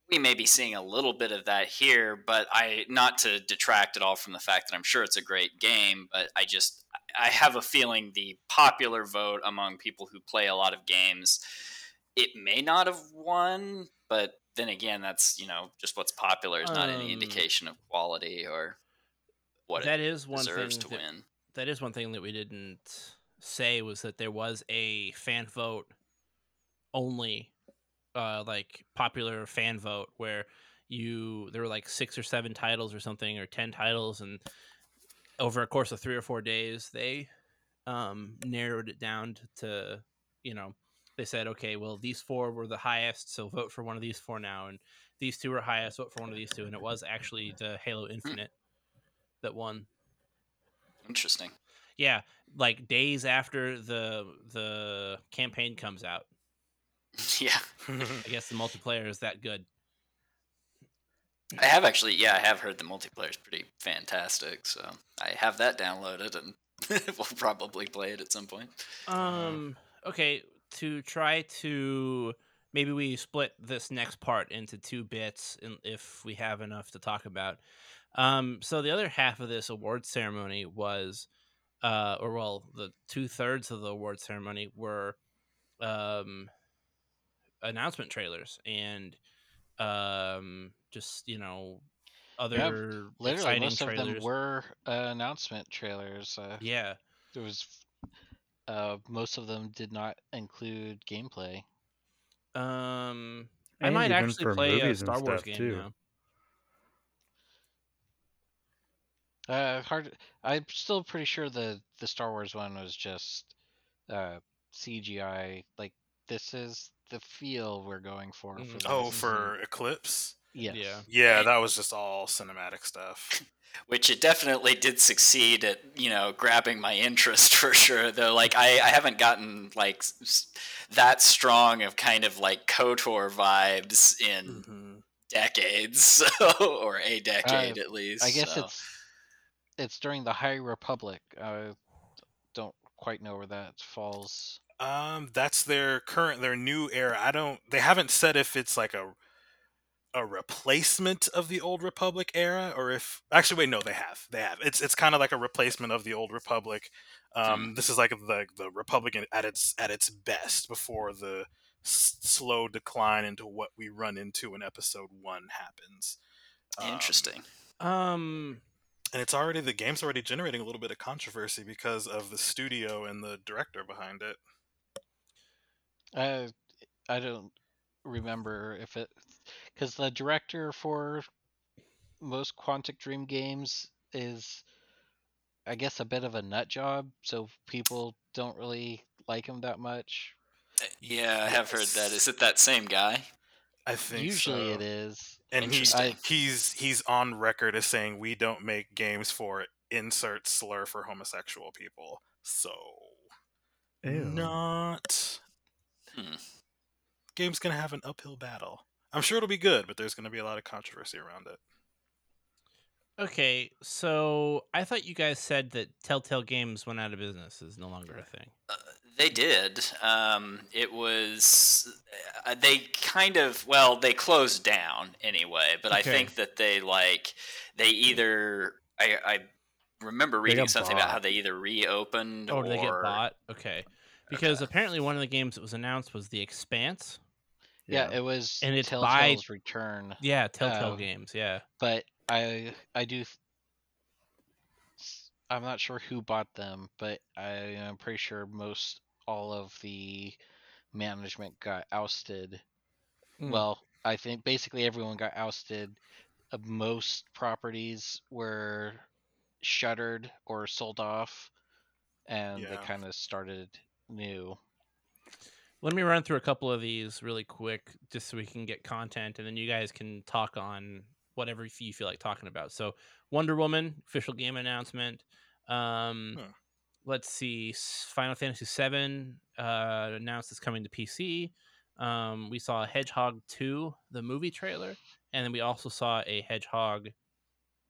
we may be seeing a little bit of that here, but I, not to detract at all from the fact that I'm sure it's a great game, but I just, I have a feeling the popular vote among people who play a lot of games it may not have won, but then again, that's you know just what's popular is not any Um, indication of quality or what that it is one deserves thing to that, win. that is one thing that we didn't say was that there was a fan vote only uh like popular fan vote where you there were like six or seven titles or something or 10 titles and over a course of 3 or 4 days they um narrowed it down to you know they said okay well these four were the highest so vote for one of these four now and these two were highest vote for one of these two and it was actually the Halo Infinite that won Interesting. yeah, like days after the the campaign comes out. yeah, I guess the multiplayer is that good. I have actually. Yeah, I have heard the multiplayer is pretty fantastic, so I have that downloaded and we'll probably play it at some point. Um okay, to try to maybe we split this next part into two bits and if we have enough to talk about. Um so the other half of this award ceremony was uh or well the two thirds of the award ceremony were um announcement trailers and um just you know other Literally, exciting most of them were uh, announcement trailers. Uh, yeah There was, uh, most of them did not include gameplay. um I might actually play a Star Wars game too. now. Uh, hard. I'm still pretty sure the the Star Wars one was just uh, CGI. Like this is the feel we're going for. For oh, this. for Eclipse. yes. Yeah. Yeah, that was just all cinematic stuff. which it definitely did succeed at you know grabbing my interest for sure though like i, I haven't gotten like s- s- that strong of kind of like kotor vibes in Mhm. decades so, or a decade at least I guess so. it's it's during the High Republic. I don't quite know where that falls. Um, that's their current, their new era. I don't. They haven't said if it's like a a replacement of the old Republic era, or if actually wait, no, they have. They have. It's it's kind of like a replacement of the old Republic. Um, this is like the the Republican at its at its best before the s- slow decline into what we run into in Episode One happens. Um, interesting Um and it's already the game's already generating a little bit of controversy because of the studio and the director behind it. Uh, I don't remember if it because the director for most Quantic Dream games is, I guess, a bit of a nut job. So people don't really like him that much. yeah i have heard that is it that same guy I think Usually so. it is. and he, Interesting. he's he's on record as saying we don't make games for insert slur for homosexual people. So Ew. not Hmm. game's gonna have an uphill battle. I'm sure it'll be good, but there's gonna be a lot of controversy around it. okay, so I thought you guys said that Telltale Games went out of business is no longer a thing. Uh, they did. Um, it was uh, they kind of well they closed down anyway, but I think that they like they either I, I remember reading got something about how they either reopened Oh, or did they get bought? Okay. Because apparently one of the games that was announced was The Expanse. Yeah, it was And it's by- Telltale's Return, Yeah, Telltale Oh. Games. Yeah. but I I do. th- s- I'm not sure who bought them, but I am pretty sure most all of the management got ousted. Hmm. Well, I think basically everyone got ousted. Uh, most properties were shuttered or sold off, and they kind of started new. Let me run through a couple of these really quick, just so we can get content, and then you guys can talk on whatever you feel like talking about. So, Wonder Woman official game announcement. Um, Huh. Let's see, Final Fantasy VII uh, announced it's coming to PC. Um, we saw Hedgehog Two, the movie trailer, and then we also saw a Hedgehog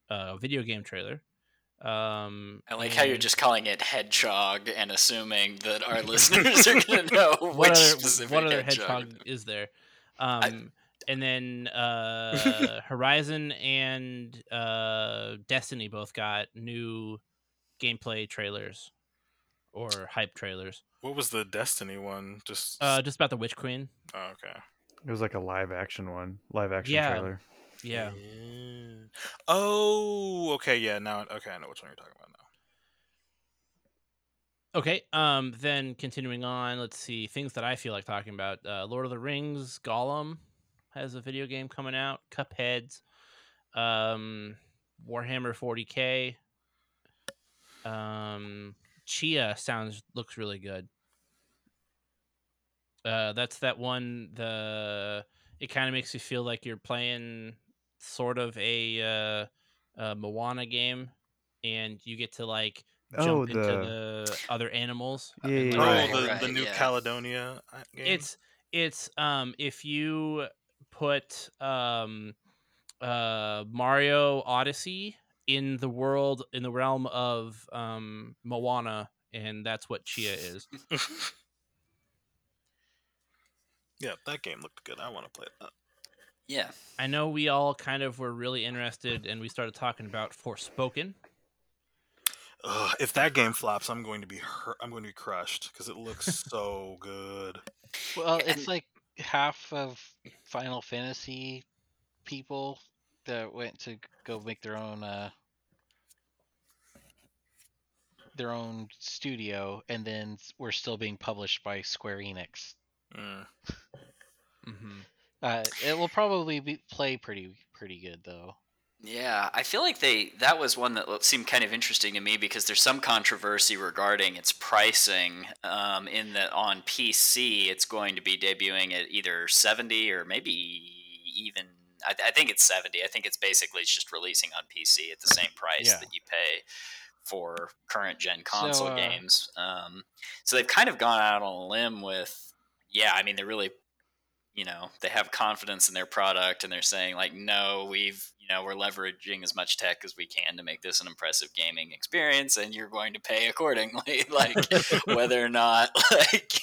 uh, video game trailer. Um, I like how you're just calling it hedgehog and assuming that our listeners are going to know what which other specific what other hedgehog. hedgehog is there? Um, and then uh, Horizon and uh, Destiny both got new gameplay trailers or hype trailers. What was the Destiny one? Just Uh, just about the Witch Queen. oh, okay. It was like a live action one, live action Yeah. trailer. Yeah. Oh, okay. Yeah. Now, okay, I know which one you're talking about now. Okay. Um. Then continuing on, let's see things that I feel like talking about. Uh, Lord of the Rings, Gollum has a video game coming out. Cupheads, um, Warhammer 40k. Um, Tchia sounds looks really good. Uh, that's that one. The it kind of makes you feel like you're playing sort of a uh, uh, Moana game, and you get to like jump Oh, into the the other animals. Yeah, and, yeah, Oh, like, yeah. the, right, the New yeah. Caledonia uh, game. it's it's um if you put um uh Mario Odyssey in the world in the realm of um Moana and that's what Tchia is. yeah, that game looked good. I want to play that. Yeah. I know we all kind of were really interested and we started talking about Forspoken. Ugh, if that game flops, I'm going to be hurt. I'm going to be crushed because it looks so good. Well, And- it's like half of Final Fantasy people that went to go make their own uh their own studio and then s- we're still being published by Square Enix. Mm. Mm-hmm. Uh it will probably be play pretty pretty good though. Yeah, I feel like they that was one that seemed kind of interesting to me because there's some controversy regarding its pricing. Um, in that on PC, it's going to be debuting at either 70 or maybe even I, I think it's 70. I think it's basically just releasing on PC at the same price Yeah. that you pay for current gen console uh, games. Um, so they've kind of gone out on a limb with, yeah, I mean they're really you know they have confidence in their product and they're saying like no we've you know we're leveraging as much tech as we can to make this an impressive gaming experience and you're going to pay accordingly like whether or not like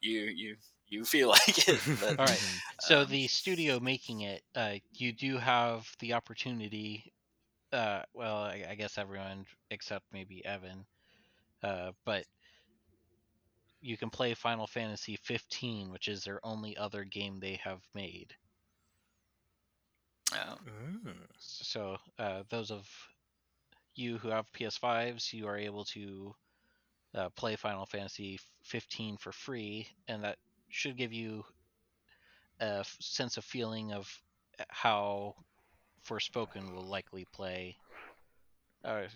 you you you feel like it but, All right. So um, the studio making it, uh, you do have the opportunity. Uh, well, I, I guess everyone except maybe Evan, uh, but you can play Final Fantasy 15, which is their only other game they have made. oh, Mm. So uh, those of you who have PS5s, you are able to uh, play Final Fantasy 15 for free, and that should give you a f- sense of feeling of uh, how Forspoken will likely play, or,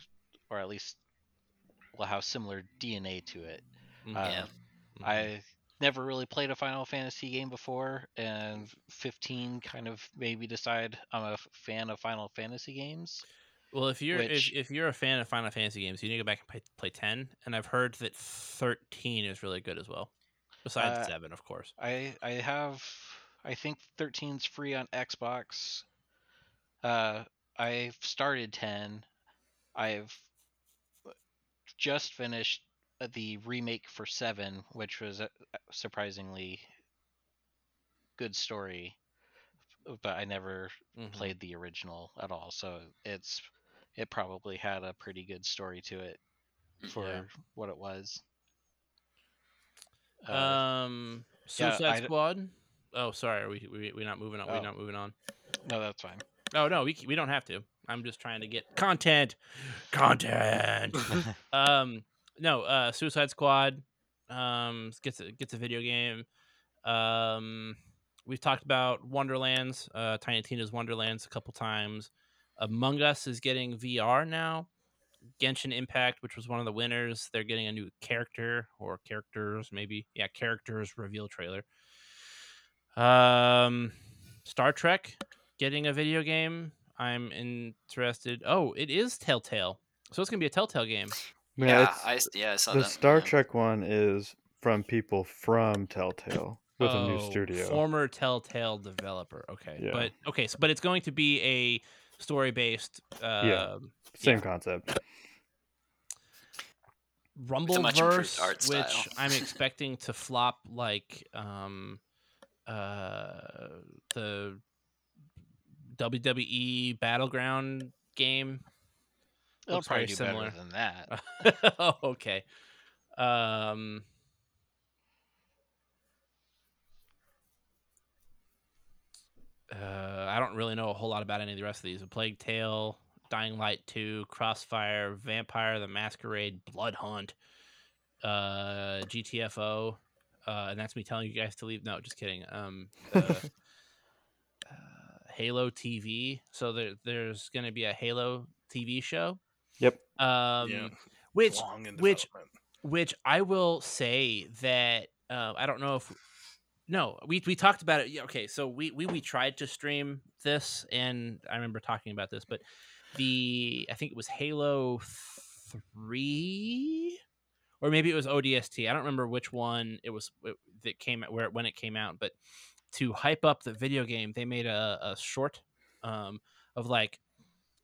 or at least will have similar DNA to it. Mm-hmm. Yeah. Um, I never really played a Final Fantasy game before, and 15 kind of made me decide I'm a fan of Final Fantasy games. Well, if you're which- if, if you're a fan of Final Fantasy games, you need to go back and play, play ten. And I've heard that thirteen is really good as well, besides Uh, seven, of course. I I have I think 13's free on Xbox. Uh, I've started 10. I've just finished uh, the remake for 7, which was a surprisingly good story, but I never Mhm. played the original at all. So it's it probably had a pretty good story to it for Yeah. what it was. Uh, Um, yeah, Suicide d- Squad. Oh, sorry. Are we we we not moving on? Oh. We're not moving on. no, that's fine. Oh no, we we don't have to. I'm just trying to get content, content. um, no, uh, Suicide Squad. Um, gets a gets a video game. Um, we've talked about Wonderlands, uh, Tiny Tina's Wonderlands a couple times. Among Us is getting VR now. Genshin Impact, which was one of the winners, they're getting a new character or characters, maybe. Yeah, characters reveal trailer. Um, Star Trek getting a video game. I'm interested. Oh, it is Telltale, so it's gonna be a Telltale game. Yeah, yeah, it's- I s- yeah I saw the that. Star yeah. Trek one is from people from Telltale with a new Oh, studio. Former Telltale developer. Okay, Yeah. but okay, so, but it's going to be a story based. Uh, Same yeah. concept. much improved Rumbleverse, which. I'm expecting to flop like um, uh, the WWE Battleground game. It'll probably do similar. better than that. oh, okay. Um, uh, I don't really know a whole lot about any of the rest of these. A Plague Tale, Dying Light 2, Crossfire, Vampire the Masquerade, Blood Hunt, uh, GTFO, uh, and that's me telling you guys to leave. No, just kidding. Um, uh, uh, Halo TV. So there, there's going to be a Halo TV show. Yep. Um, Yeah. which Long in which- which I will say that uh, I don't know if no we we talked about it. Okay, so we we we tried to stream this, and I remember talking about this, but the I think it was Halo three, or maybe it was ODST. I don't remember which one it was it- that came out where when it came out, but to hype up the video game, they made a, a short um, of like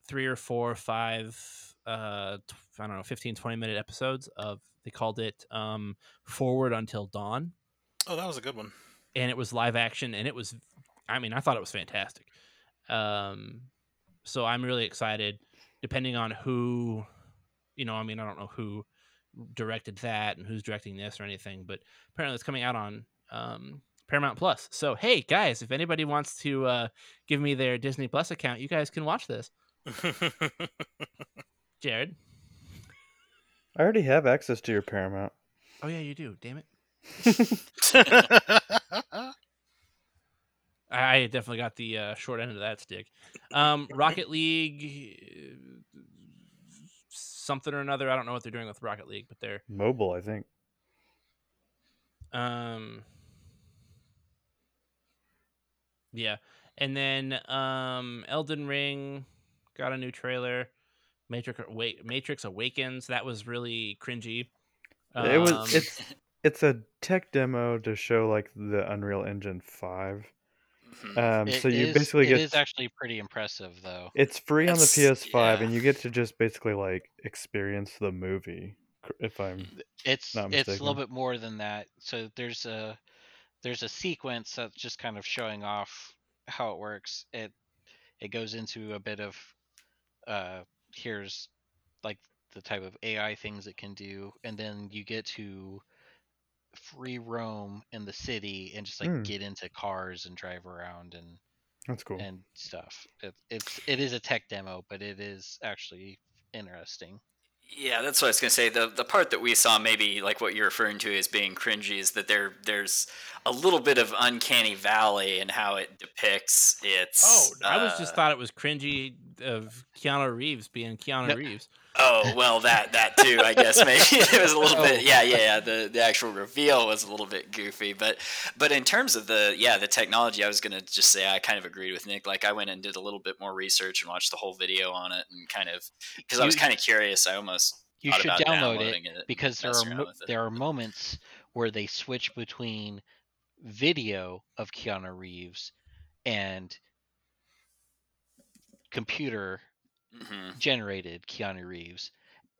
three or four, or five, uh, I don't know, 15, 20 minute episodes of, they called it um, Forward Until Dawn. Oh, that was a good one. And it was live action. And it was, I mean, I thought it was fantastic. Um, so I'm really excited, depending on who, you know, I mean, I don't know who directed that and who's directing this or anything, but apparently it's coming out on um, Paramount Plus. So, hey, guys, if anybody wants to uh, give me their Disney Plus account, you guys can watch this. Jared. I already have access to your Paramount. Oh yeah, you do. Damn it. I I definitely got the uh, short end of that stick. Um, Rocket League, something or another. I don't know what they're doing with Rocket League, but they're Mobile, I think. um, yeah. And then um, Elden Ring got a new trailer. Matrix Awake, Matrix Awakens. That was really cringy. it was. Um, It's it's a tech demo to show like the Unreal Engine Five. Mhm. Um, It so you is- basically get is actually pretty impressive though. it's free on the PS5, yeah. and you get to just basically like experience the movie. If I'm It's Not it's a little bit more than that. So there's a there's a sequence that's just kind of showing off how it works. It it goes into a bit of uh here's like the type of AI things it can do, and then you get to free roam in the city and just like Hmm. get into cars and drive around and that's cool. and stuff. It, it's it is a tech demo, but it is actually interesting. Yeah, that's what I was gonna say. The the part that we saw, maybe like what you're referring to as being cringy, is that there there's a little bit of uncanny valley in how it depicts its. Oh, I was just uh, thought it was cringy of Keanu Reeves being Keanu No. Reeves. Oh well, that that too. I guess maybe it was a little bit. Oh. Yeah, yeah, yeah. The the actual reveal was a little bit goofy, but but in terms of the yeah the technology, I was gonna just say I kind of agreed with Nick. Like I went and did a little bit more research and watched the whole video on it, and kind of because I was kind of curious. I almost You should download it it because there are mo- there are moments where they switch between video of Keanu Reeves and computer hmm generated Keanu Reeves,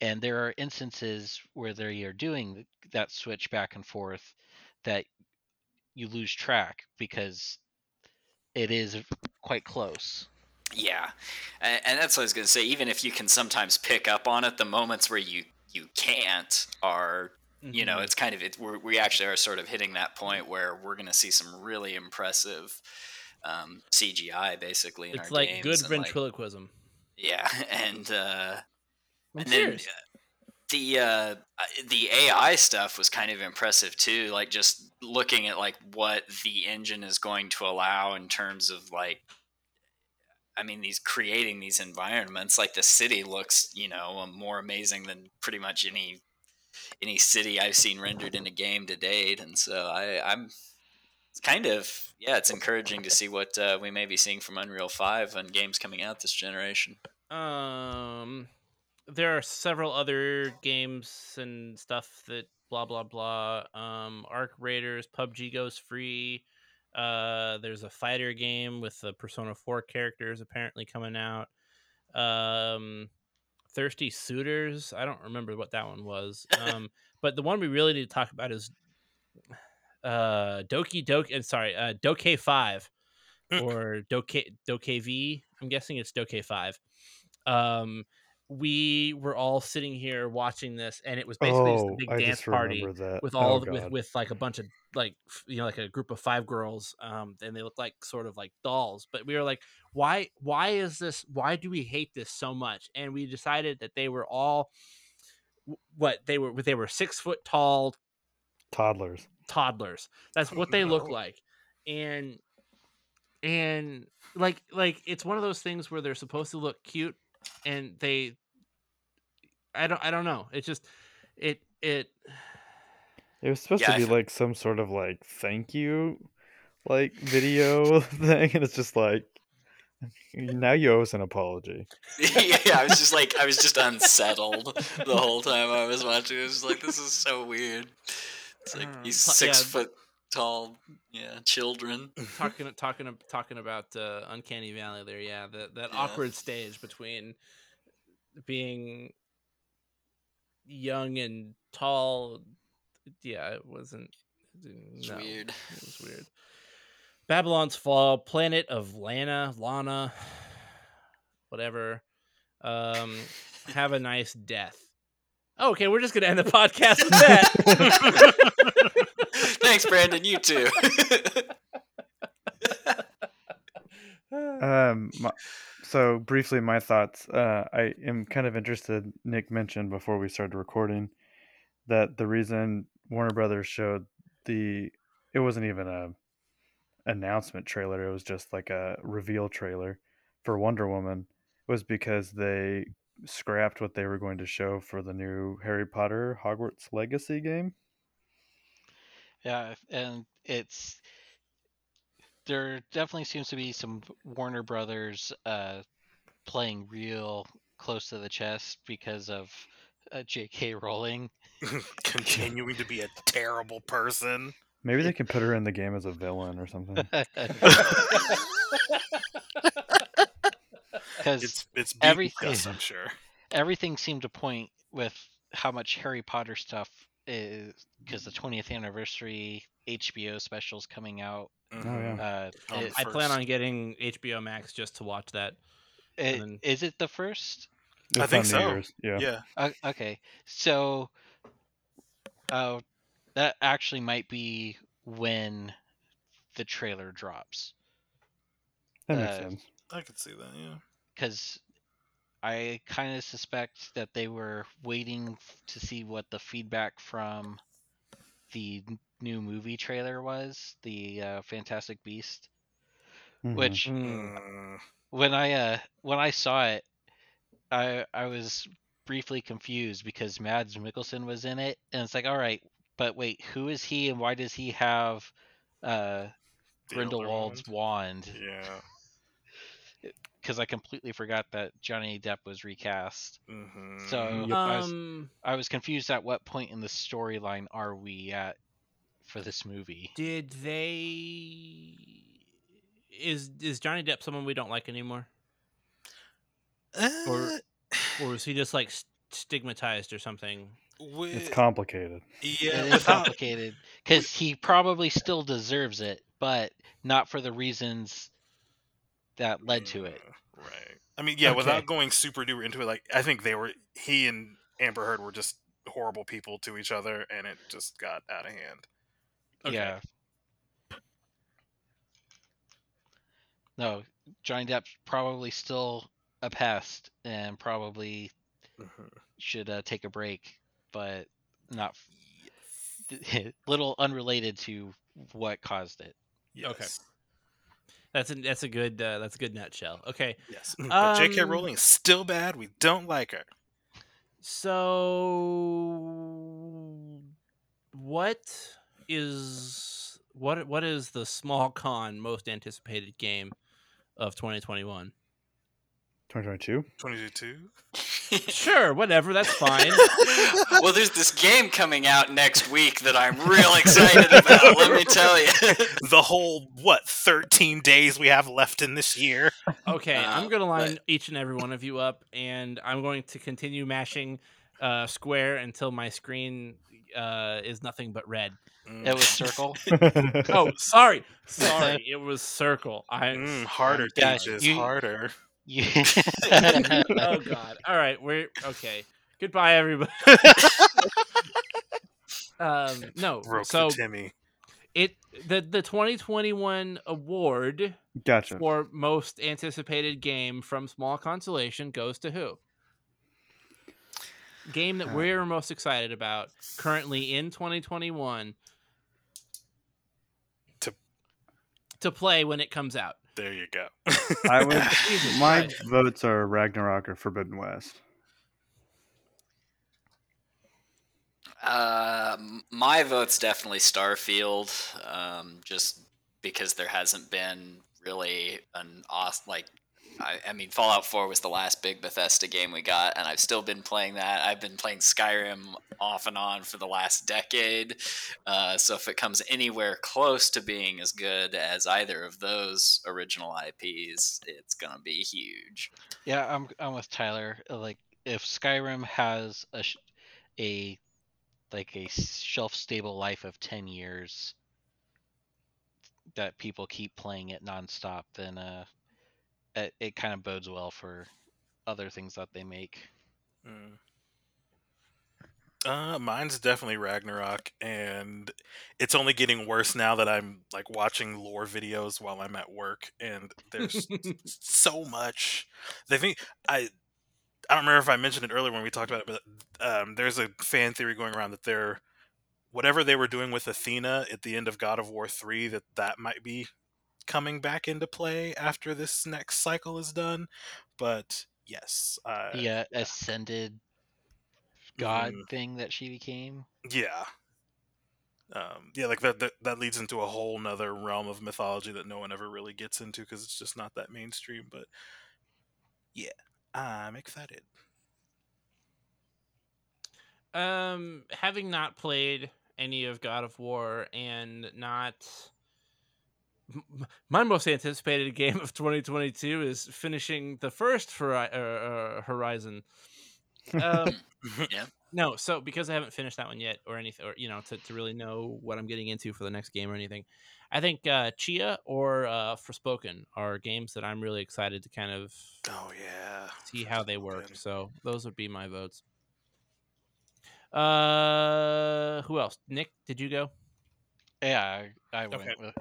and there are instances where they are doing that switch back and forth that you lose track because it is quite close. Yeah, and, and that's what I was gonna say. Even if you can sometimes pick up on it, the moments where you you can't are you know Mhm. it's kind of it we're, we actually are sort of hitting that point where we're going to see some really impressive um, cgi basically in it's our like games good and, like- ventriloquism. Yeah and uh and then uh, the uh the ai stuff was kind of impressive too like just looking at like what the engine is going to allow in terms of like I mean, these creating these environments, like the city looks, you know, um, more amazing than pretty much any any city I've seen rendered in a game to date. And so I, I'm it's kind of yeah, it's encouraging to see what uh, we may be seeing from Unreal Five on games coming out this generation. Um, there are several other games and stuff that blah blah blah. Um, Arc Raiders, PUBG goes free. Uh, there's a fighter game with the Persona Four characters apparently coming out. Um, Thirsty Suitors. I don't remember what that one was. Um, but the one we really need to talk about is uh Doki Doki. And sorry, uh, Doke Five or Doke Doke V. I'm guessing it's Doke Five. Um, we were all sitting here watching this, and it was basically just a oh, big I dance party with Oh, all with with like a bunch of like you know like a group of five girls um and they look like sort of like dolls but we were like why why is this why do we hate this so much and we decided that they were all what they were they were six foot tall toddlers. Toddlers that's Oh, what they look like and and like like it's one of those things where they're supposed to look cute and they i don't i don't know it just it it It was supposed Yeah, to be f- like some sort of like thank you, like video thing, and it's just like now you owe us an apology. yeah, I was just like, I was just unsettled the whole time I was watching. It was like, this is so weird. It's like Uh, these six yeah. foot tall, yeah, children. talking talking talking about uh, uncanny valley there yeah that that Yeah. awkward stage between being young and tall yeah it wasn't It's no, weird. it was weird babylon's fall planet of lana lana whatever um have a nice death okay we're just gonna end the podcast with that Thanks, Brandon. You too. Um, my, so briefly, my thoughts. Uh, I am kind of interested. Nick mentioned before we started recording that the reason Warner Brothers showed the it wasn't even a announcement trailer. It was just like a reveal trailer for Wonder Woman was because they scrapped what they were going to show for the new Harry Potter Hogwarts Legacy game. Yeah, and it's there definitely seems to be some Warner Brothers uh, playing real close to the chest because of uh, J.K. Rowling. Continuing to be a terrible person. Maybe they can put her in the game as a villain or something. Because It's it's everything- us, I'm sure. everything seemed to point with how much Harry Potter stuff is because the 20th anniversary HBO specials coming out. Oh, Mhm. yeah. Uh, it- i plan on getting hbo max just to watch that it- then- is it the first? I think so. Year's, Yeah. Yeah. Uh, okay, so uh, that actually might be when the trailer drops That makes Uh, sense. I could see that, yeah. Because I kind of suspect that they were waiting to see what the feedback from the new movie trailer was, the uh, Fantastic Beast, Mhm. which Mm. when I uh when I saw it, I I was briefly confused because Mads Mikkelsen was in it, and it's like, all right, but wait, who is he, and why does he have uh Grindelwald's wand? Wand. Yeah. Because I completely forgot that Johnny Depp was recast. hmm So I was um I was confused at what point in the storyline are we at for this movie. Did they? Is is Johnny Depp someone we don't like anymore, or Uh, or is he just like stigmatized or something? with, It's complicated. yeah, it is complicated because he probably still deserves it, but not for the reasons that led to it. Uh, Right. I mean, yeah, Okay. without going super duper into it, like I think they were he and Amber Heard were just horrible people to each other, and it just got out of hand. Okay. Yeah. No, Johnny Depp's probably still a pest and probably should uh, take a break, but not f- little unrelated to what caused it. Yes. That's a that's a good uh, that's a good nutshell. Okay, Yes. But J.K. Um, Rowling is still bad. We don't like her. so what is what what is the small con most anticipated game of 2021? 2022. 22. Sure, whatever, that's fine. well, there's this game coming out next week that I'm real excited about. let me tell you. the whole what 13 days we have left in this year. Okay, I'm Uh, going to line but- each and every one of you up, and I'm going to continue mashing uh, square until my screen uh, is nothing but red. Mm. It was Circle. Oh, sorry, sorry, it was circle. I Mm, harder Yeah, teaches you- harder. You- oh god. All right, we're okay. Goodbye, everybody. um, no, Broke so for Timmy. it the the 2021 award gotcha. for most anticipated game from small consolation goes to who? Game that Uh, we're most excited about currently in 2021 To- to play when it comes out. There you go. I would. My Christ. votes are Ragnarok or Forbidden West. Uh, my vote's definitely Starfield, um, just because there hasn't been really an awesome like. I, I mean, Fallout 4 was the last big Bethesda game we got, and I've still been playing that. I've been playing Skyrim off and on for the last decade. Uh, so if it comes anywhere close to being as good as either of those original IPs, it's gonna be huge. yeah, I'm I'm with Tyler. Uh, Like if Skyrim has a a like a shelf stable life of 10 years that people keep playing it nonstop, then uh it, it kind of bodes well for other things that they make. Mm. Uh, mine's definitely Ragnarok, and it's only getting worse now that I'm like watching lore videos while I'm at work, and there's so much. They think I. I don't remember if I mentioned it earlier when we talked about it, but um, there's a fan theory going around that they're whatever they were doing with Athena at the end of God of War three that that might be coming back into play after this next cycle is done. But yes, uh, The uh, ascended god Mhm. thing that she became. Yeah. Um, yeah, like that, that that leads into a whole nother realm of mythology that no one ever really gets into because it's just not that mainstream. But yeah, I'm excited. Um, having not played any of God of War and not m- m- my most anticipated game of 2022 is finishing the first Hori- uh, uh, Horizon. Um, Yeah. no, so because I haven't finished that one yet, or anything, or you know, to, to really know what I'm getting into for the next game or anything, I think uh, Tchia or uh, Forspoken are games that I'm really excited to kind of oh yeah, see how they work. Forspoken. So those would be my votes. Uh, who else? Nick, did you go? Yeah, I, I went Okay. with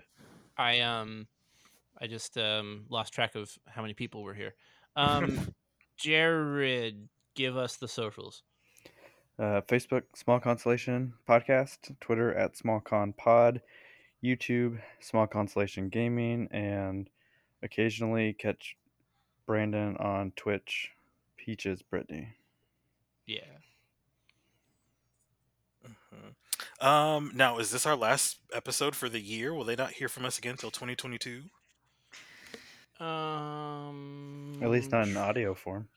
I um, I just um lost track of how many people were here. Um, Jared, give us the socials. Uh, Facebook, Small Consolation Podcast, Twitter at Small Con Pod, YouTube, Small Consolation Gaming, and occasionally catch Brandon on Twitch, Peaches Brittany. Yeah. Um, now is this our last episode for the year? Will they not hear from us again until 2022? Um. At least not in audio form.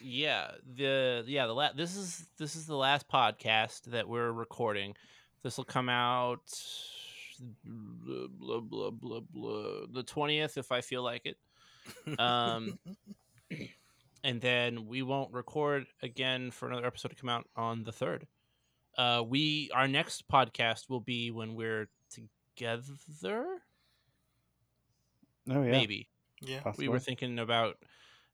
Yeah. The yeah the la- this is this is the last podcast that we're recording. This will come out blah blah blah blah, blah the twentieth if I feel like it. Um, and then we won't record again for another episode to come out on the third. Uh, we our next podcast will be when we're together, Oh, yeah. maybe. Yeah. Possibly. We were thinking about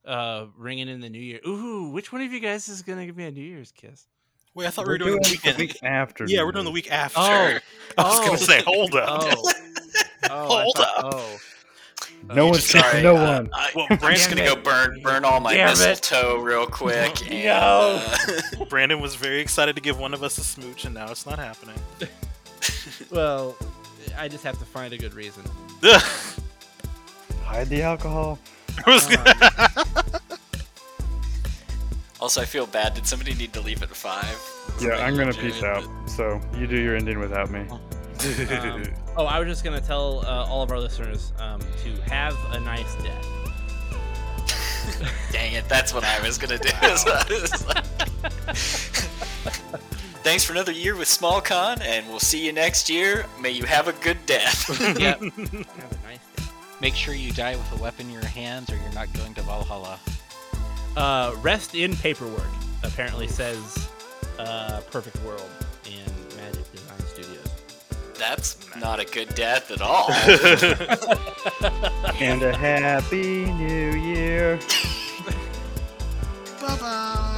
uh ringing in the new year. Ooh, which one of you guys is gonna give me a New Year's kiss? Wait, I thought We're we were doing the weekend. the week after. yeah, we're doing the week after. Oh, I was oh. gonna say, hold up. Oh, oh Hold thought- up. Oh, No one's Sorry, no uh, one. I, Well, I'm just gonna go burn burn all my Damn it. real quick. And, uh, Brandon was very excited to give one of us a smooch, and now it's not happening. well, I just have to find a good reason. Hide the alcohol. I also, I feel bad. Did somebody need to leave at five? Yeah, I'm gonna peace out. So you do your ending without me. Um, oh, I was just gonna tell uh, all of our listeners um, to have a nice day. but- Dang it, that's what I was gonna do. So was like- Thanks for another year with SmallCon, and we'll see you next year. May you have a good death. Yep. Have a nice day. Make sure you die with a weapon in your hands, or you're not going to Valhalla. Uh, rest in paperwork. Apparently says uh, Perfect World That's not a good death at all. And a happy new year. Bye bye.